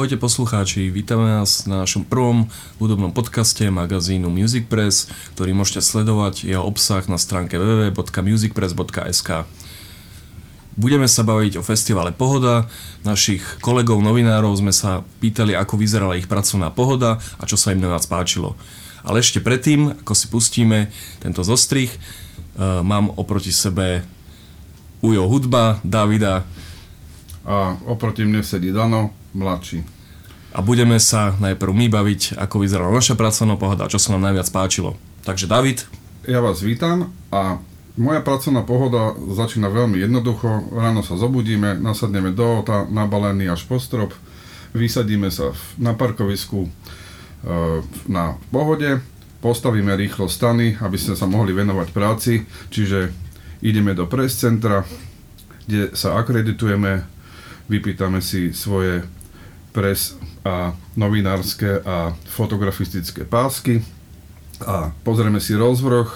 Ahojte poslucháči, vítame vás na našom prvom hudobnom podcaste magazínu Music Press, ktorý môžete sledovať jeho obsah na stránke www.musicpress.sk. Budeme sa baviť o festivale Pohoda. Našich kolegov novinárov sme sa pýtali, ako vyzerala ich pracovná pohoda a čo sa im na nás páčilo. Ale ešte predtým, ako si pustíme tento zostrih, eh, mám oproti sebe Ujo Hudba, Davida. A oproti mne sedí Dano, mladší. A budeme sa najprv my baviť, ako vyzerala naša pracovná pohoda a čo sa nám najviac páčilo. Takže David. Ja vás vítam a moja pracovná pohoda začína veľmi jednoducho. Ráno sa zobudíme, nasadneme do auta, nabalený až po strop, vysadíme sa na parkovisku e, na pohode, postavíme rýchlo stany, aby sme sa mohli venovať práci, čiže ideme do press centra, kde sa akreditujeme, vypýtame si svoje pres a novinárske a fotografistické pásky a pozrieme si rozvrh,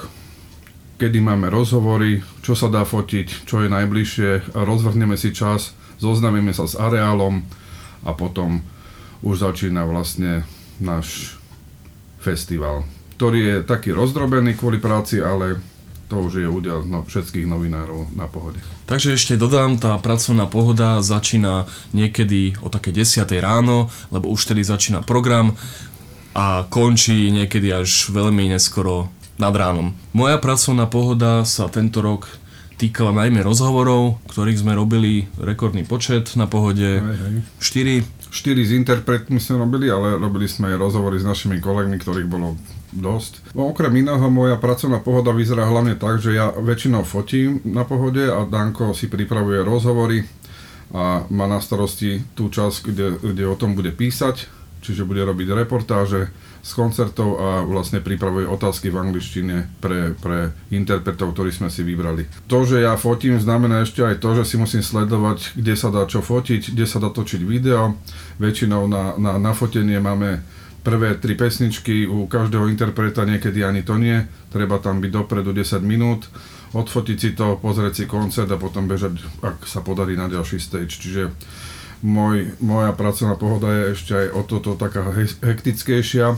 kedy máme rozhovory, čo sa dá fotiť, čo je najbližšie, rozvrhneme si čas, zoznamíme sa s areálom a potom už začína vlastne náš festival, ktorý je taký rozdrobený kvôli práci, ale to už je údel no, všetkých novinárov na pohode. Takže ešte dodám, tá pracovná pohoda začína niekedy o také 10. ráno, lebo už tedy začína program a končí niekedy až veľmi neskoro nad ránom. Moja pracovná pohoda sa tento rok týkala najmä rozhovorov, ktorých sme robili rekordný počet na pohode. Hej, hej. 4. 4 s interpretmi sme robili, ale robili sme aj rozhovory s našimi kolegmi, ktorých bolo dosť. No, okrem iného moja pracovná pohoda vyzerá hlavne tak, že ja väčšinou fotím na pohode a Danko si pripravuje rozhovory a má na starosti tú časť, kde, kde o tom bude písať, čiže bude robiť reportáže z koncertov a vlastne pripravuje otázky v angličtine pre, pre interpretov, ktorí sme si vybrali. To, že ja fotím, znamená ešte aj to, že si musím sledovať, kde sa dá čo fotiť, kde sa dá točiť video. Väčšinou na, na, na fotenie máme prvé tri pesničky, u každého interpreta niekedy ani to nie, treba tam byť dopredu 10 minút, odfotiť si to, pozrieť si koncert a potom bežať, ak sa podarí na ďalší stage. Čiže môj, moja pracovná pohoda je ešte aj o toto taká hektickejšia.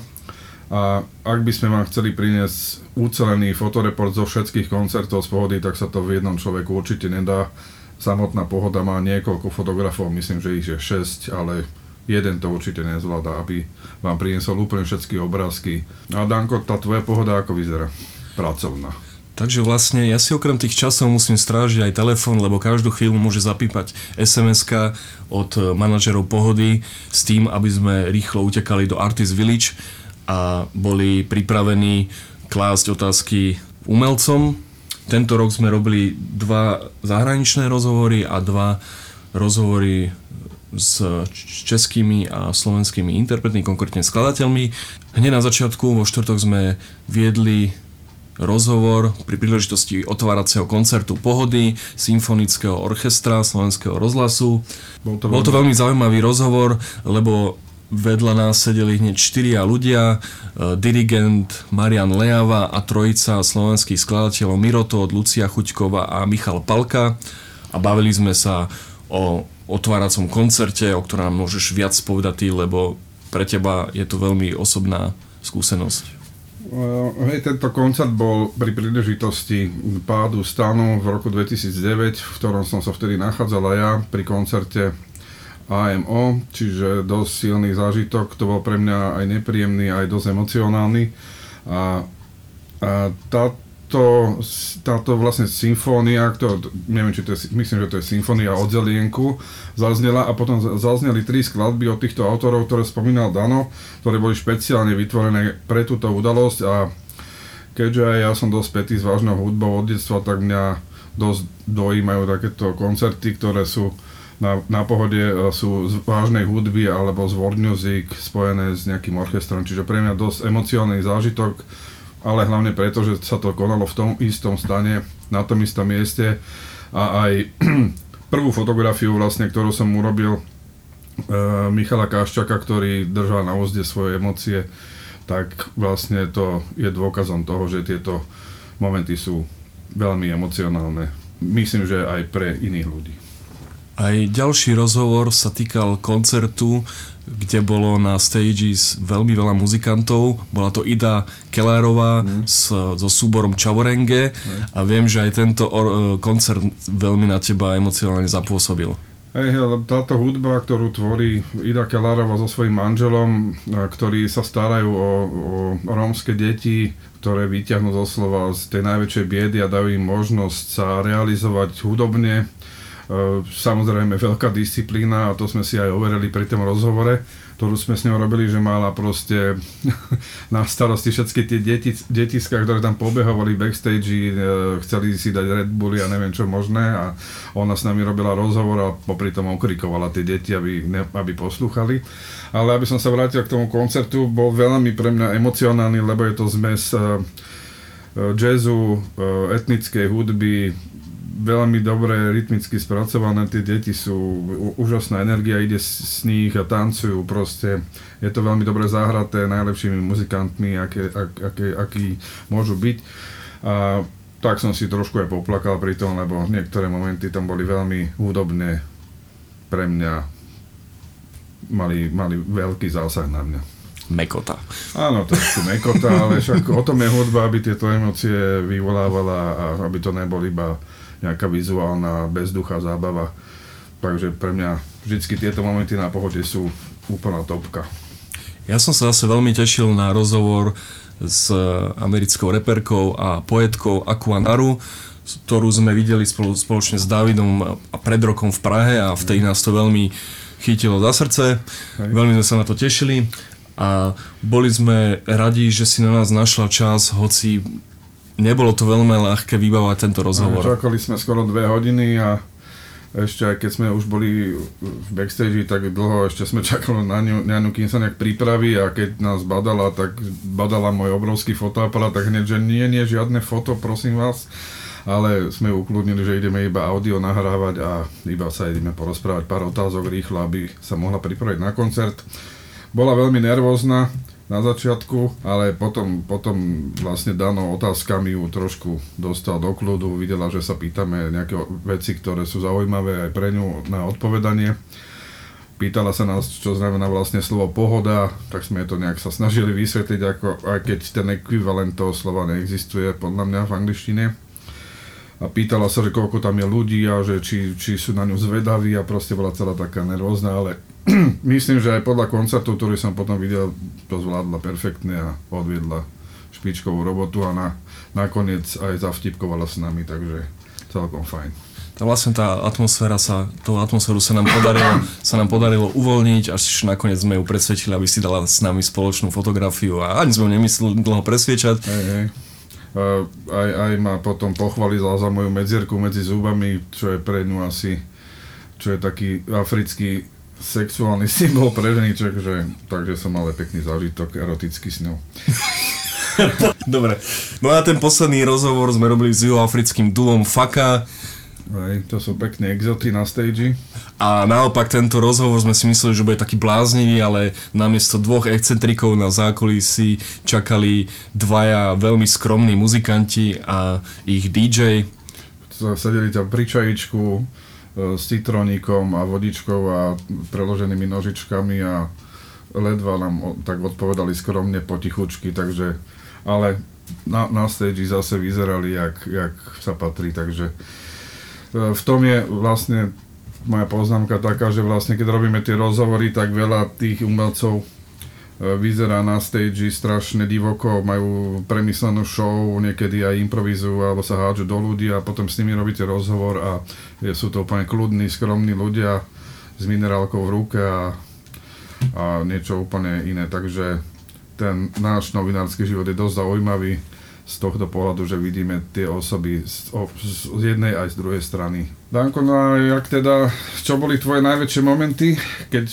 A ak by sme vám chceli priniesť ucelený fotoreport zo všetkých koncertov z pohody, tak sa to v jednom človeku určite nedá. Samotná pohoda má niekoľko fotografov, myslím, že ich je 6, ale jeden to určite nezvláda, aby vám priniesol úplne všetky obrázky. A Danko, tá tvoja pohoda ako vyzerá? Pracovná. Takže vlastne ja si okrem tých časov musím strážiť aj telefón, lebo každú chvíľu môže zapípať sms od manažerov pohody s tým, aby sme rýchlo utekali do Artist Village a boli pripravení klásť otázky umelcom. Tento rok sme robili dva zahraničné rozhovory a dva rozhovory s českými a slovenskými interpretmi, konkrétne skladateľmi. Hneď na začiatku, vo štvrtok sme viedli rozhovor pri príležitosti otváracieho koncertu Pohody Symfonického orchestra Slovenského rozhlasu. Bol to. Bol to veľmi zaujímavý rozhovor, lebo vedľa nás sedeli hneď štyria ľudia, e, dirigent Marian Lejava a trojica slovenských skladateľov Miroto, Lucia Chuťková a Michal Palka a bavili sme sa o otváracom koncerte, o ktorom môžeš viac povedať ty, lebo pre teba je to veľmi osobná skúsenosť. Uh, hej, tento koncert bol pri príležitosti pádu stanu v roku 2009, v ktorom som sa vtedy nachádzal ja pri koncerte AMO, čiže dosť silný zážitok, to bol pre mňa aj nepríjemný, aj dosť emocionálny. A, a tá, táto, táto vlastne symfónia, to, neviem, či to je, myslím, že to je symfónia od Zelienku, zaznela a potom zazneli tri skladby od týchto autorov, ktoré spomínal Dano, ktoré boli špeciálne vytvorené pre túto udalosť a keďže aj ja som dosť spätý s vážnou hudbou od detstva, tak mňa dosť dojímajú takéto koncerty, ktoré sú na, na pohode sú z vážnej hudby alebo z world music spojené s nejakým orchestrom, čiže pre mňa dosť emocionálny zážitok ale hlavne preto, že sa to konalo v tom istom stane, na tom istom mieste a aj prvú fotografiu vlastne, ktorú som urobil e, Michala Kaščaka, ktorý držal na úzde svoje emócie, tak vlastne to je dôkazom toho, že tieto momenty sú veľmi emocionálne. Myslím, že aj pre iných ľudí. Aj ďalší rozhovor sa týkal koncertu, kde bolo na stage veľmi veľa muzikantov. Bola to Ida Kellerová mm. s, so súborom Čavorenge mm. a viem, že aj tento or, koncert veľmi na teba emocionálne zapôsobil. Hej, táto hudba, ktorú tvorí Ida Kellerová so svojím manželom, ktorí sa starajú o, o rómske deti, ktoré vyťahnú doslova z tej najväčšej biedy a dajú im možnosť sa realizovať hudobne, samozrejme veľká disciplína a to sme si aj overili pri tom rozhovore, ktorú sme s ňou robili, že mala proste na starosti všetky tie deti, detiska, ktoré tam pobehovali backstage, e, chceli si dať Red Bulli a neviem čo možné a ona s nami robila rozhovor a popri tom okrikovala tie deti, aby, ne, aby poslúchali. Ale aby som sa vrátil k tomu koncertu, bol veľmi pre mňa emocionálny, lebo je to zmes e, e, jazzu, etnickej hudby, veľmi dobre rytmicky spracované, tie deti sú úžasná energia, ide s nich a tancujú proste. Je to veľmi dobre zahraté najlepšími muzikantmi, aké, ak, aké, akí môžu byť. A tak som si trošku aj poplakal pri tom, lebo niektoré momenty tam boli veľmi hudobné pre mňa. Mali, mali veľký zásah na mňa. Mekota. Áno, trošku mekota, ale však o tom je hudba, aby tieto emócie vyvolávala a aby to nebol iba nejaká vizuálna, bezduchá zábava. Takže pre mňa vždy tieto momenty na pohode sú úplná topka. Ja som sa zase veľmi tešil na rozhovor s americkou reperkou a poetkou Aquanaru, ktorú sme videli spolu, spoločne s Davidom a pred rokom v Prahe a vtedy nás to veľmi chytilo za srdce. Hej. Veľmi sme sa na to tešili a boli sme radi, že si na nás našla čas, hoci nebolo to veľmi ľahké vybávať tento rozhovor. Čakali sme skoro dve hodiny a ešte aj keď sme už boli v backstage, tak dlho ešte sme čakali na ňu, na ňu kým sa nejak pripraví a keď nás badala, tak badala môj obrovský fotoaparát, tak hneď, že nie, nie, žiadne foto, prosím vás. Ale sme ju ukludnili, že ideme iba audio nahrávať a iba sa ideme porozprávať pár otázok rýchlo, aby sa mohla pripraviť na koncert. Bola veľmi nervózna, na začiatku, ale potom, potom vlastne Dano otázkami ju trošku dostal do kľudu, videla, že sa pýtame nejaké veci, ktoré sú zaujímavé aj pre ňu na odpovedanie. Pýtala sa nás, čo znamená vlastne slovo pohoda, tak sme to nejak sa snažili vysvetliť, ako, aj keď ten ekvivalent toho slova neexistuje podľa mňa v angličtine. A pýtala sa, že koľko tam je ľudí a že či, či sú na ňu zvedaví a proste bola celá taká nervózna, ale myslím, že aj podľa koncertu, ktorý som potom videl, to zvládla perfektne a odviedla špičkovú robotu a na, nakoniec aj zavtipkovala s nami, takže celkom fajn. Tá vlastne tá atmosféra sa, tú atmosféru sa nám podarilo, sa nám podarilo uvoľniť, až nakoniec sme ju presvedčili, aby si dala s nami spoločnú fotografiu a ani sme ju nemysleli dlho presviečať. Hej, hej. Uh, aj, aj ma potom pochválila za moju medzierku medzi zubami, čo je pre ňu asi, čo je taký africký sexuálny symbol pre ženy, že, takže som mal pekný zážitok, erotický s ňou. Dobre, no a ten posledný rozhovor sme robili s juhoafrickým duom Faka. Hej, to sú pekné exoty na stage. A naopak tento rozhovor sme si mysleli, že bude taký bláznivý, ale namiesto dvoch excentrikov na zákulisí čakali dvaja veľmi skromní muzikanti a ich DJ. Sedeli tam pri čajičku, s citroníkom a vodičkou a preloženými nožičkami a ledva nám tak odpovedali skromne potichučky, takže ale na, na stage zase vyzerali, jak, jak sa patrí, takže e, v tom je vlastne moja poznámka taká, že vlastne keď robíme tie rozhovory, tak veľa tých umelcov vyzerá na stage strašne divoko, majú premyslenú show, niekedy aj improvizujú alebo sa hádžu do ľudí a potom s nimi robíte rozhovor a sú to úplne kľudní, skromní ľudia s minerálkou v ruke a, a niečo úplne iné. Takže ten náš novinársky život je dosť zaujímavý z tohto pohľadu, že vidíme tie osoby z, z jednej aj z druhej strany. Danko, no a jak teda, čo boli tvoje najväčšie momenty, keď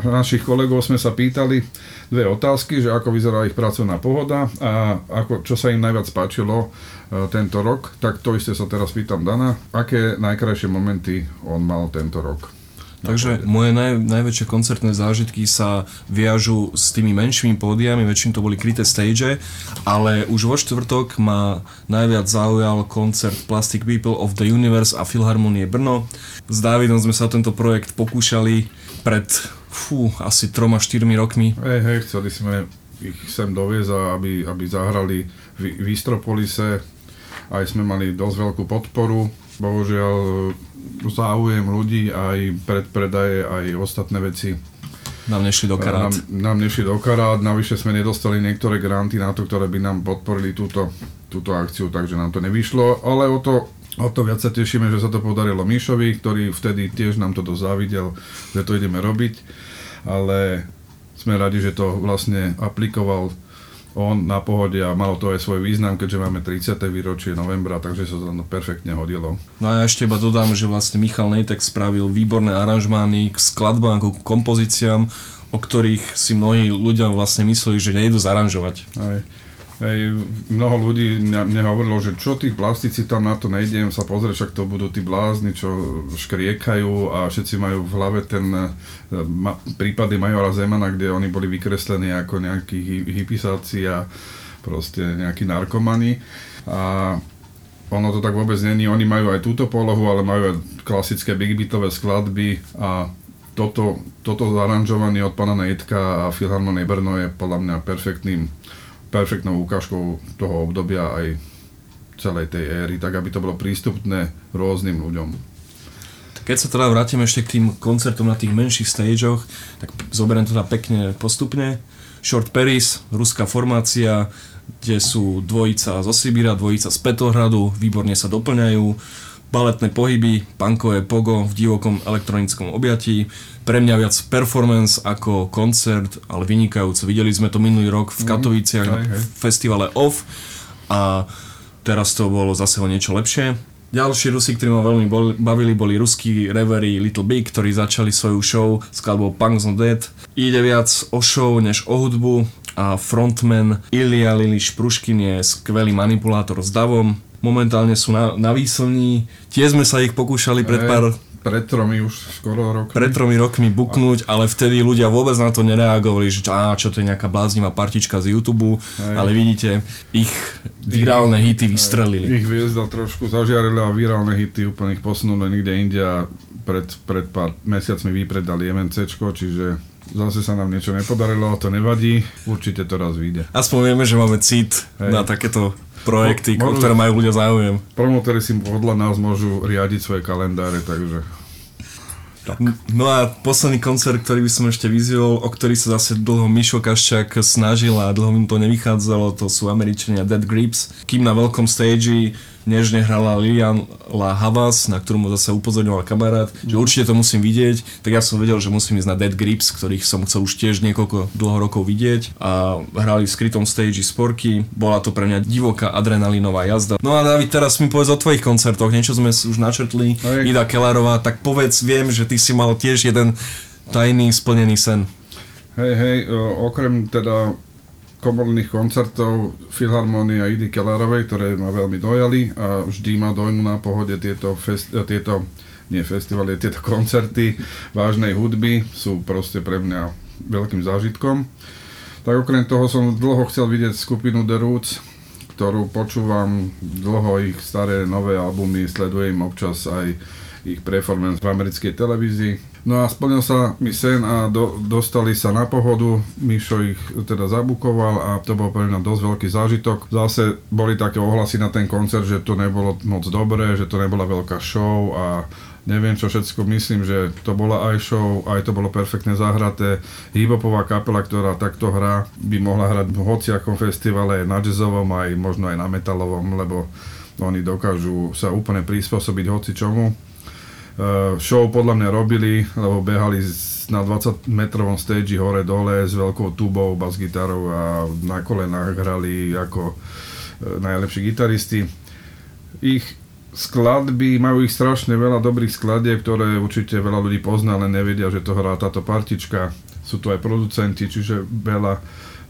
našich kolegov sme sa pýtali dve otázky, že ako vyzerá ich pracovná pohoda a ako, čo sa im najviac páčilo e, tento rok, tak to isté sa teraz pýtam Dana. Aké najkrajšie momenty on mal tento rok? Takže moje naj, najväčšie koncertné zážitky sa viažu s tými menšími pódiami, väčšinou to boli kryté stage, ale už vo štvrtok ma najviac zaujal koncert Plastic People of the Universe a Filharmonie Brno. S Dávidom sme sa tento projekt pokúšali pred fú, asi 3-4 rokmi. Hej, hej, chceli sme ich sem doviezť, aby, aby zahrali v, v Istropolise. Aj sme mali dosť veľkú podporu. Bohužiaľ záujem ľudí, aj predpredaje, aj ostatné veci. Nám nešli do karát. Nám, nám nešli do karát, navyše sme nedostali niektoré granty na to, ktoré by nám podporili túto, túto akciu, takže nám to nevyšlo, ale o to, o to viac sa tešíme, že sa to podarilo Míšovi, ktorý vtedy tiež nám to dosť závidel, že to ideme robiť, ale sme radi, že to vlastne aplikoval on na pohode a malo to aj svoj význam, keďže máme 30. výročie novembra, takže sa to perfektne hodilo. No a ja ešte iba dodám, že vlastne Michal Nejtek spravil výborné aranžmány k skladbám, k kompozíciám, o ktorých si mnohí ľudia vlastne mysleli, že nejdu zaranžovať. Aj. Hej, mnoho ľudí mne hovorilo, že čo tí plastici tam na to nejdem sa pozrieť, však to budú tí blázni, čo škriekajú a všetci majú v hlave ten e, ma, prípady Majora Zemana, kde oni boli vykreslení ako nejakí hypisáci a proste nejakí narkomani. A ono to tak vôbec není, oni majú aj túto polohu, ale majú aj klasické big beatové skladby a toto, toto zaranžovanie od pana Nejtka a Filharmonie Brno je podľa mňa perfektným perfektnou ukážkou toho obdobia aj celej tej éry, tak aby to bolo prístupné rôznym ľuďom. Keď sa teda vrátime ešte k tým koncertom na tých menších stageoch, tak zoberiem teda pekne postupne. Short Paris, ruská formácia, kde sú dvojica zo Sibíra, dvojica z Petohradu, výborne sa doplňajú baletné pohyby, punkové pogo v divokom elektronickom objatí. Pre mňa viac performance ako koncert, ale vynikajúco. Videli sme to minulý rok v mhm. Katoviciach mm, na festivale OFF a teraz to bolo zase o niečo lepšie. Ďalší Rusi, ktorí ma veľmi bavili, boli ruskí revery Little Big, ktorí začali svoju show s skladbou Punks on Dead. Ide viac o show než o hudbu a frontman Ilya Liliš Pruškin je skvelý manipulátor s davom momentálne sú na, na výslní. Tie sme sa ich pokúšali pred pár... Pred tromi už skoro rokmi. Pred tromi rokmi buknúť, ale vtedy ľudia vôbec na to nereagovali, že á, čo to je nejaká bláznivá partička z YouTube, Aj. ale vidíte, ich virálne hity vystrelili. Ich hviezda trošku zažiarili a virálne hity úplne ich posunuli niekde inde a pred, pred pár mesiacmi vypredali MNCčko, čiže zase sa nám niečo nepodarilo, to nevadí, určite to raz vyjde. Aspoň vieme, že máme cit Hej. na takéto projekty, Mo, ktoré majú ľudia záujem. Promotéri si podľa nás môžu riadiť svoje kalendáre, takže... Tak. No a posledný koncert, ktorý by som ešte vyzvihol, o ktorý sa zase dlho Mišo Kaščák snažil a dlho mu to nevychádzalo, to sú Američania Dead Grips. Kým na veľkom stage nežne hrala Lilian La Havas, na ktorú mu zase upozorňoval kamarát, že určite to musím vidieť, tak ja som vedel, že musím ísť na Dead Grips, ktorých som chcel už tiež niekoľko dlho rokov vidieť a hrali v skrytom stage sporky, bola to pre mňa divoká adrenalinová jazda. No a David, teraz mi povedz o tvojich koncertoch, niečo sme už načrtli, Hej. Ida Kellerová, tak povedz, viem, že ty si mal tiež jeden tajný splnený sen. Hej, hej, okrem teda komorných koncertov Filharmonie Idy Kellerovej, ktoré ma veľmi dojali a vždy ma dojmu na pohode tieto, fest, eh, tieto nie festivaly, tieto koncerty vážnej hudby sú proste pre mňa veľkým zážitkom. Tak okrem toho som dlho chcel vidieť skupinu The Roots, ktorú počúvam dlho ich staré nové albumy, sledujem občas aj ich performance v americkej televízii No a splnil sa mi sen a do, dostali sa na pohodu, Mišo ich teda zabukoval a to bol pre mňa dosť veľký zážitok. Zase boli také ohlasy na ten koncert, že to nebolo moc dobré, že to nebola veľká show a neviem čo všetko, myslím, že to bola aj show, aj to bolo perfektne zahraté. Hibopová kapela, ktorá takto hrá, by mohla hrať v hociakom festivale, na jazzovom, aj možno aj na metalovom, lebo oni dokážu sa úplne prispôsobiť hoci čomu Eh, show podľa mňa robili, lebo behali na 20 metrovom stage hore dole s veľkou tubou, bas-gitarou a na kolenách hrali ako eh, najlepší gitaristi. Ich skladby, majú ich strašne veľa dobrých skladieb, ktoré určite veľa ľudí pozná, ale nevedia, že to hrá táto partička. sú tu aj producenti, čiže veľa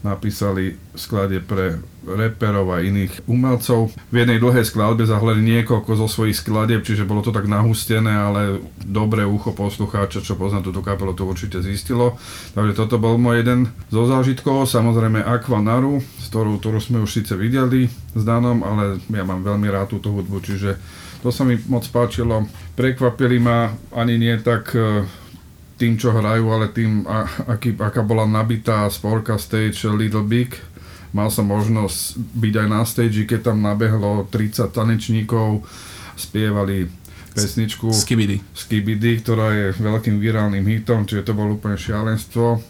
napísali skladie pre reperov a iných umelcov. V jednej dlhej skladbe zahrali niekoľko zo svojich skladieb, čiže bolo to tak nahustené, ale dobré ucho poslucháča, čo pozná túto kapelu, to určite zistilo. Takže toto bol môj jeden zo zážitkov. Samozrejme Aqua Naru, ktorú, ktorú sme už síce videli s Danom, ale ja mám veľmi rád túto hudbu, čiže to sa mi moc páčilo. Prekvapili ma ani nie tak e, tým, čo hrajú, ale tým, aký, aká bola nabitá sporka stage Little Big. Mal som možnosť byť aj na stage, keď tam nabehlo 30 tanečníkov, spievali pesničku Skibidi. Skibidi, ktorá je veľkým virálnym hitom, čiže to bolo úplne šialenstvo.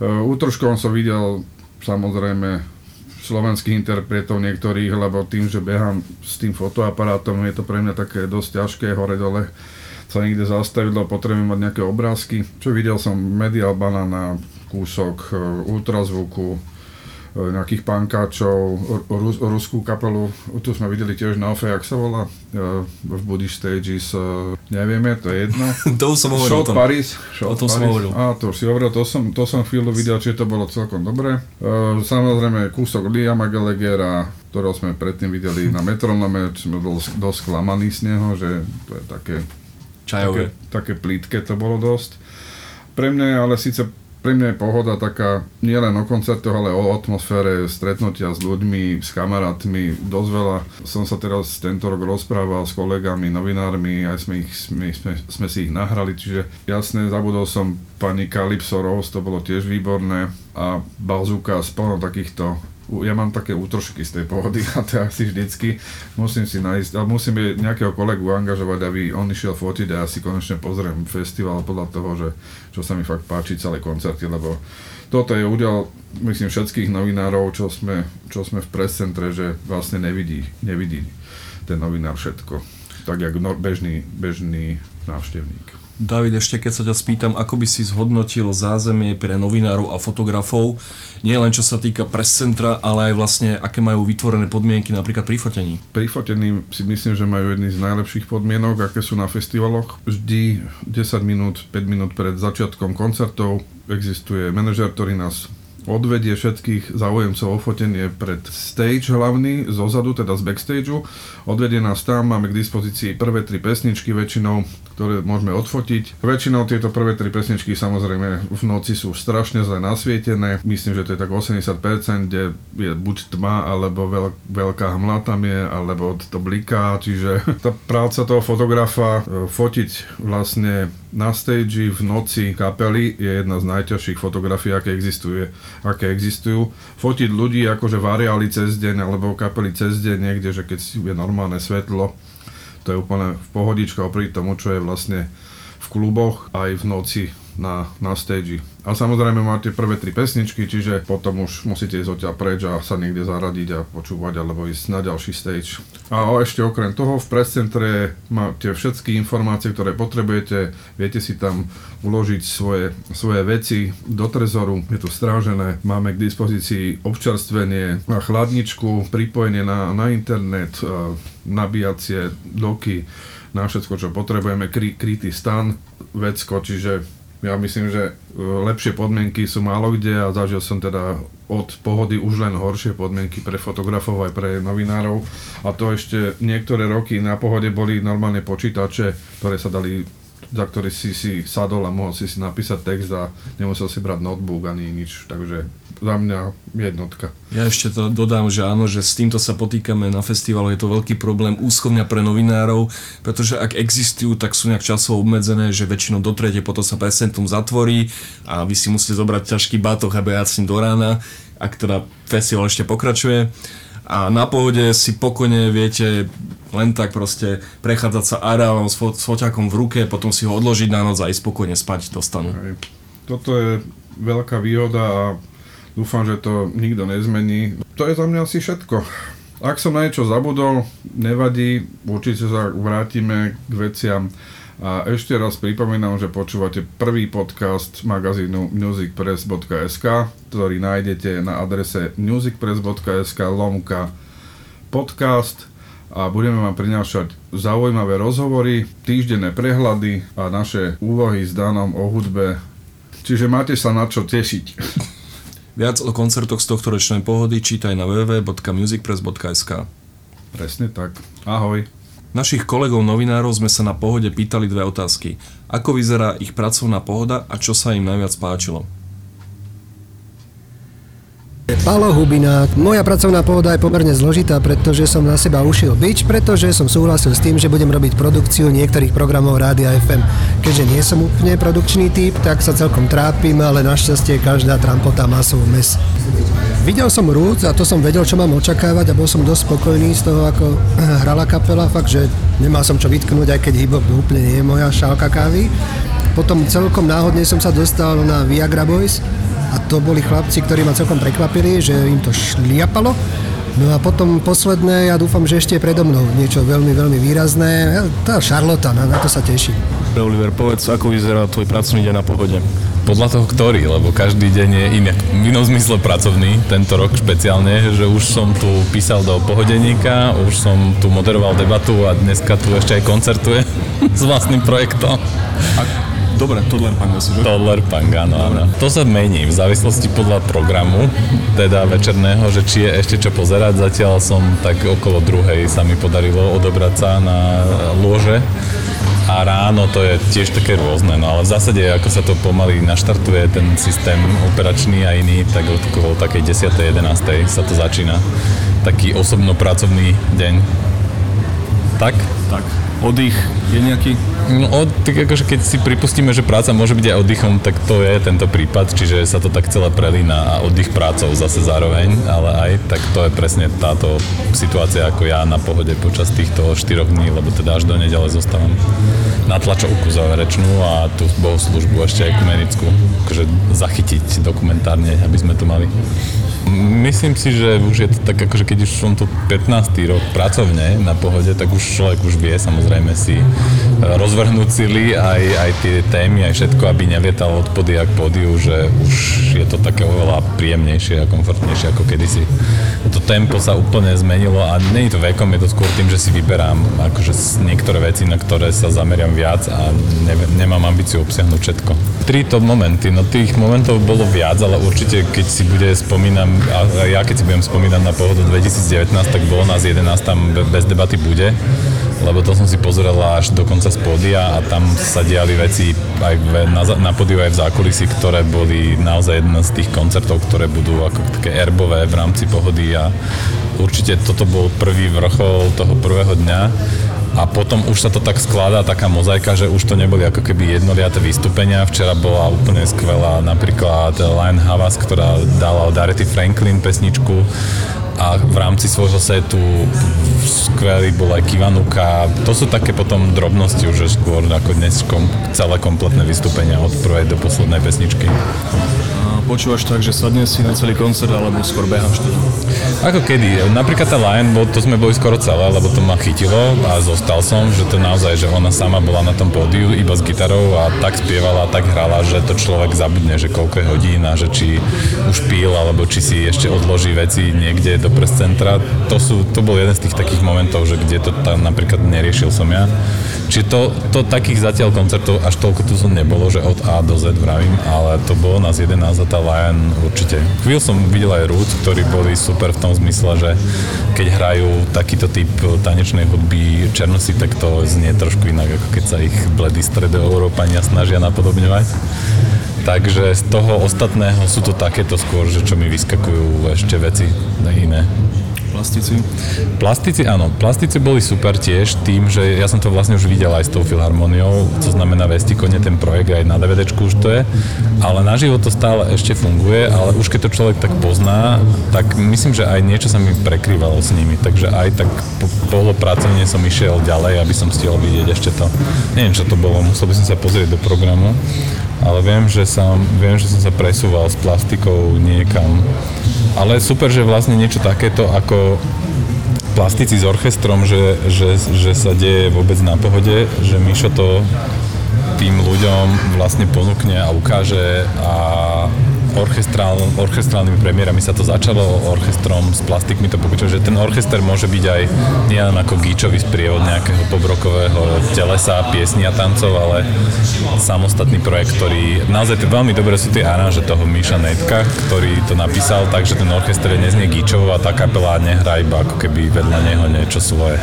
Uh, útroškom som videl samozrejme slovenských interpretov niektorých, lebo tým, že behám s tým fotoaparátom, je to pre mňa také dosť ťažké hore-dole sa niekde zastaviť, lebo potrebujem mať nejaké obrázky. Čo videl som Medial Banana, kúsok e, ultrazvuku, e, nejakých pankáčov, rus, ruskú kapelu, tu sme videli tiež na Ofe, jak sa volá, e, v Buddhist Stages, nevieme, to je jedno. to už som hovoril. Shot Paris. Shot o tom Paris. som hovoril. Á, to už si hovoril, to som, to som chvíľu videl, čiže to bolo celkom dobré. Samozrejme kúsok Liama Gallaghera, ktorého sme predtým videli na Metronome, sme bol dosť sklamaní z neho, že to je také Čajové. Také, také plítke to bolo dosť. Pre mňa ale síce pre mňa je pohoda taká nielen o koncertoch, ale o atmosfére stretnutia s ľuďmi, s kamarátmi. Dosť veľa som sa teraz tento rok rozprával s kolegami, novinármi, aj sme, ich, sme, sme, sme si ich nahrali, čiže jasne zabudol som pani Calypso Rose, to bolo tiež výborné a Bazuka, plno takýchto ja mám také útrošky z tej pohody a to asi vždycky musím si nájsť, ale musím nejakého kolegu angažovať, aby on išiel fotiť a ja si konečne pozriem festival podľa toho, že čo sa mi fakt páči celé koncerty, lebo toto je údel, myslím, všetkých novinárov, čo sme, čo sme v prescentre, že vlastne nevidí, nevidí ten novinár všetko. Tak, jak bežný, bežný návštevník. David, ešte keď sa ťa spýtam, ako by si zhodnotil zázemie pre novinárov a fotografov, nie len čo sa týka press centra, ale aj vlastne aké majú vytvorené podmienky napríklad pri fotení? Pri fotení si myslím, že majú jedny z najlepších podmienok, aké sú na festivaloch. Vždy 10 minút, 5 minút pred začiatkom koncertov existuje manažer, ktorý nás odvedie všetkých záujemcov o fotenie pred stage hlavný, zozadu, teda z backstageu. Odvedie nás tam, máme k dispozícii prvé tri pesničky väčšinou, ktoré môžeme odfotiť. Väčšinou tieto prvé tri pesničky samozrejme v noci sú strašne zle nasvietené. Myslím, že to je tak 80%, kde je buď tma, alebo veľ, veľká hmla tam je, alebo to bliká, čiže tá práca toho fotografa e, fotiť vlastne na stage v noci kapely je jedna z najťažších fotografií, aké existuje, aké existujú. Fotiť ľudí akože v cez deň alebo kapely cez deň niekde, že keď je normálne svetlo, to je úplne v pohodička oproti tomu, čo je vlastne v kluboch aj v noci na, na stage. A samozrejme máte prvé tri pesničky, čiže potom už musíte ísť odtiaľ preč a sa niekde zaradiť a počúvať alebo ísť na ďalší stage. A ešte okrem toho v prescentre máte všetky informácie, ktoré potrebujete, viete si tam uložiť svoje, svoje veci do trezoru, je tu strážené, máme k dispozícii občerstvenie, chladničku, pripojenie na, na internet, nabíjacie doky, na všetko, čo potrebujeme, kry, krytý stan, vecko, čiže ja myslím, že e, lepšie podmienky sú málo kde a zažil som teda od pohody už len horšie podmienky pre fotografov aj pre novinárov. A to ešte niektoré roky na pohode boli normálne počítače, ktoré sa dali za ktorý si si sadol a mohol si si napísať text a nemusel si brať notebook ani nič, takže za mňa jednotka. Ja ešte to dodám, že áno, že s týmto sa potýkame na festivalu, je to veľký problém úschovňa pre novinárov, pretože ak existujú, tak sú nejak časovo obmedzené, že väčšinou do trete potom sa presentum zatvorí a vy si musíte zobrať ťažký batoh a behať s ním do rána, ak teda festival ešte pokračuje a na pohode si pokojne viete len tak proste prechádzať sa areálom s, fo- s foťakom v ruke, potom si ho odložiť na noc a ísť spokojne spať do stanu. Toto je veľká výhoda a dúfam, že to nikto nezmení. To je za mňa asi všetko. Ak som na niečo zabudol, nevadí, určite sa vrátime k veciam. A ešte raz pripomínam, že počúvate prvý podcast magazínu musicpress.sk, ktorý nájdete na adrese musicpress.sk lomka podcast a budeme vám prinášať zaujímavé rozhovory, týždenné prehľady a naše úvahy s Danom o hudbe Čiže máte sa na čo tešiť. Viac o koncertoch z tohto ročnej pohody čítaj na www.musicpress.sk Presne tak. Ahoj. Našich kolegov novinárov sme sa na pohode pýtali dve otázky. Ako vyzerá ich pracovná pohoda a čo sa im najviac páčilo? Palo Hubina. Moja pracovná pohoda je pomerne zložitá, pretože som na seba ušiel bič, pretože som súhlasil s tým, že budem robiť produkciu niektorých programov Rádia FM. Keďže nie som úplne produkčný typ, tak sa celkom trápim, ale našťastie každá trampota má svoj mes. Videl som Roots a to som vedel, čo mám očakávať a bol som dosť spokojný z toho, ako hrala kapela, fakt, že nemal som čo vytknúť, aj keď hip úplne nie je moja šálka kávy. Potom celkom náhodne som sa dostal na Viagra Boys, a to boli chlapci, ktorí ma celkom prekvapili, že im to šliapalo. No a potom posledné, ja dúfam, že ešte je predo mnou niečo veľmi, veľmi výrazné. Tá Charlotte, na, na to sa teším. Oliver, povedz, ako vyzerá tvoj pracovný deň na pohode? Podľa toho, ktorý, lebo každý deň je iný. V inom zmysle pracovný, tento rok špeciálne, že už som tu písal do pohodeníka, už som tu moderoval debatu a dneska tu ešte aj koncertuje s vlastným projektom. A Dobre, Toddler Punk asi, že? Toddler Punk, áno, áno. To sa mení v závislosti podľa programu, teda večerného, že či je ešte čo pozerať. Zatiaľ som tak okolo druhej sa mi podarilo odobrať sa na lôže a ráno to je tiež také rôzne, no ale v zásade ako sa to pomaly naštartuje ten systém operačný a iný, tak okolo takej 10. 11. sa to začína. Taký osobno-pracovný deň. Tak? Tak. Oddych je nejaký? No, od, tak akože keď si pripustíme, že práca môže byť aj oddychom, tak to je tento prípad, čiže sa to tak celé prelína a oddych prácou zase zároveň, ale aj tak to je presne táto situácia ako ja na pohode počas týchto 4 dní, lebo teda až do nedele zostávam na tlačovku záverečnú a tú bohoslužbu ešte aj kumenickú, akože zachytiť dokumentárne, aby sme tu mali. Myslím si, že už je to tak, akože keď už som tu 15. rok pracovne na pohode, tak už človek už vie samozrejme si rozvrhnúť sily, aj, aj tie témy, aj všetko, aby nevietal od pody jak podiu, že už je to také oveľa príjemnejšie a komfortnejšie ako kedysi. To tempo sa úplne zmenilo a nie je to vekom, je to skôr tým, že si vyberám akože niektoré veci, na ktoré sa zameriam viac a ne, nemám ambíciu obsiahnuť všetko. Tri top momenty, no tých momentov bolo viac, ale určite keď si bude spomínam a ja keď si budem spomínať na pohodu 2019, tak bolo nás 11 tam bez debaty bude, lebo to som si pozrel až do konca pódia a tam sa diali veci aj v, na, na pódiu aj v zákulisí, ktoré boli naozaj jedna z tých koncertov, ktoré budú ako také erbové v rámci pohody a určite toto bol prvý vrchol toho prvého dňa a potom už sa to tak skladá, taká mozaika, že už to neboli ako keby jednoliaté vystúpenia. Včera bola úplne skvelá napríklad Lion Havas, ktorá dala od Arethy Franklin pesničku a v rámci svojho setu skvelý bol aj Kivanuka. To sú také potom drobnosti už skôr ako dnes kom, celé kompletné vystúpenia od prvej do poslednej pesničky počúvaš tak, že sadneš si na celý koncert, alebo skôr beháš teda? Ako kedy. Napríklad tá Lion, bo to sme boli skoro celé, lebo to ma chytilo a zostal som, že to naozaj, že ona sama bola na tom pódiu iba s gitarou a tak spievala, tak hrala, že to človek zabudne, že koľko je hodín a že či už pil, alebo či si ešte odloží veci niekde do press centra. To, sú, to bol jeden z tých takých momentov, že kde to tam napríklad neriešil som ja. Čiže to, to takých zatiaľ koncertov až toľko tu som nebolo, že od A do Z vravím, ale to bolo nás 11 a tá Lion určite. Chvíľ som videl aj Roots, ktorí boli super v tom zmysle, že keď hrajú takýto typ tanečnej hudby černosy, tak to znie trošku inak, ako keď sa ich bledí stredoeurópania snažia napodobňovať. Takže z toho ostatného sú to takéto skôr, že čo mi vyskakujú ešte veci iné. Plastici? Plastici, áno. Plastici boli super tiež tým, že ja som to vlastne už videl aj s tou filharmoniou, to znamená Vestikone, ten projekt aj na DVD už to je, ale naživo to stále ešte funguje, ale už keď to človek tak pozná, tak myslím, že aj niečo sa mi prekrývalo s nimi, takže aj tak po polopracovne som išiel ďalej, aby som stihol vidieť ešte to. Neviem, čo to bolo, musel by som sa pozrieť do programu, ale viem, že som, viem, že som sa presúval s plastikou niekam. Ale super, že vlastne niečo takéto ako plastici s orchestrom, že, že, že sa deje vôbec na pohode, že Mišo to tým ľuďom vlastne ponúkne a ukáže a orchestrál, orchestrálnymi premiérami sa to začalo, orchestrom s plastikmi to pokračuje, že ten orchester môže byť aj nielen ako gíčový sprievod nejakého pobrokového telesa, piesní a tancov, ale samostatný projekt, ktorý naozaj veľmi dobre sú tie aranže toho Míša Netka, ktorý to napísal, takže ten orchester neznie gíčovo a tá kapela nehrá iba ako keby vedľa neho niečo svoje.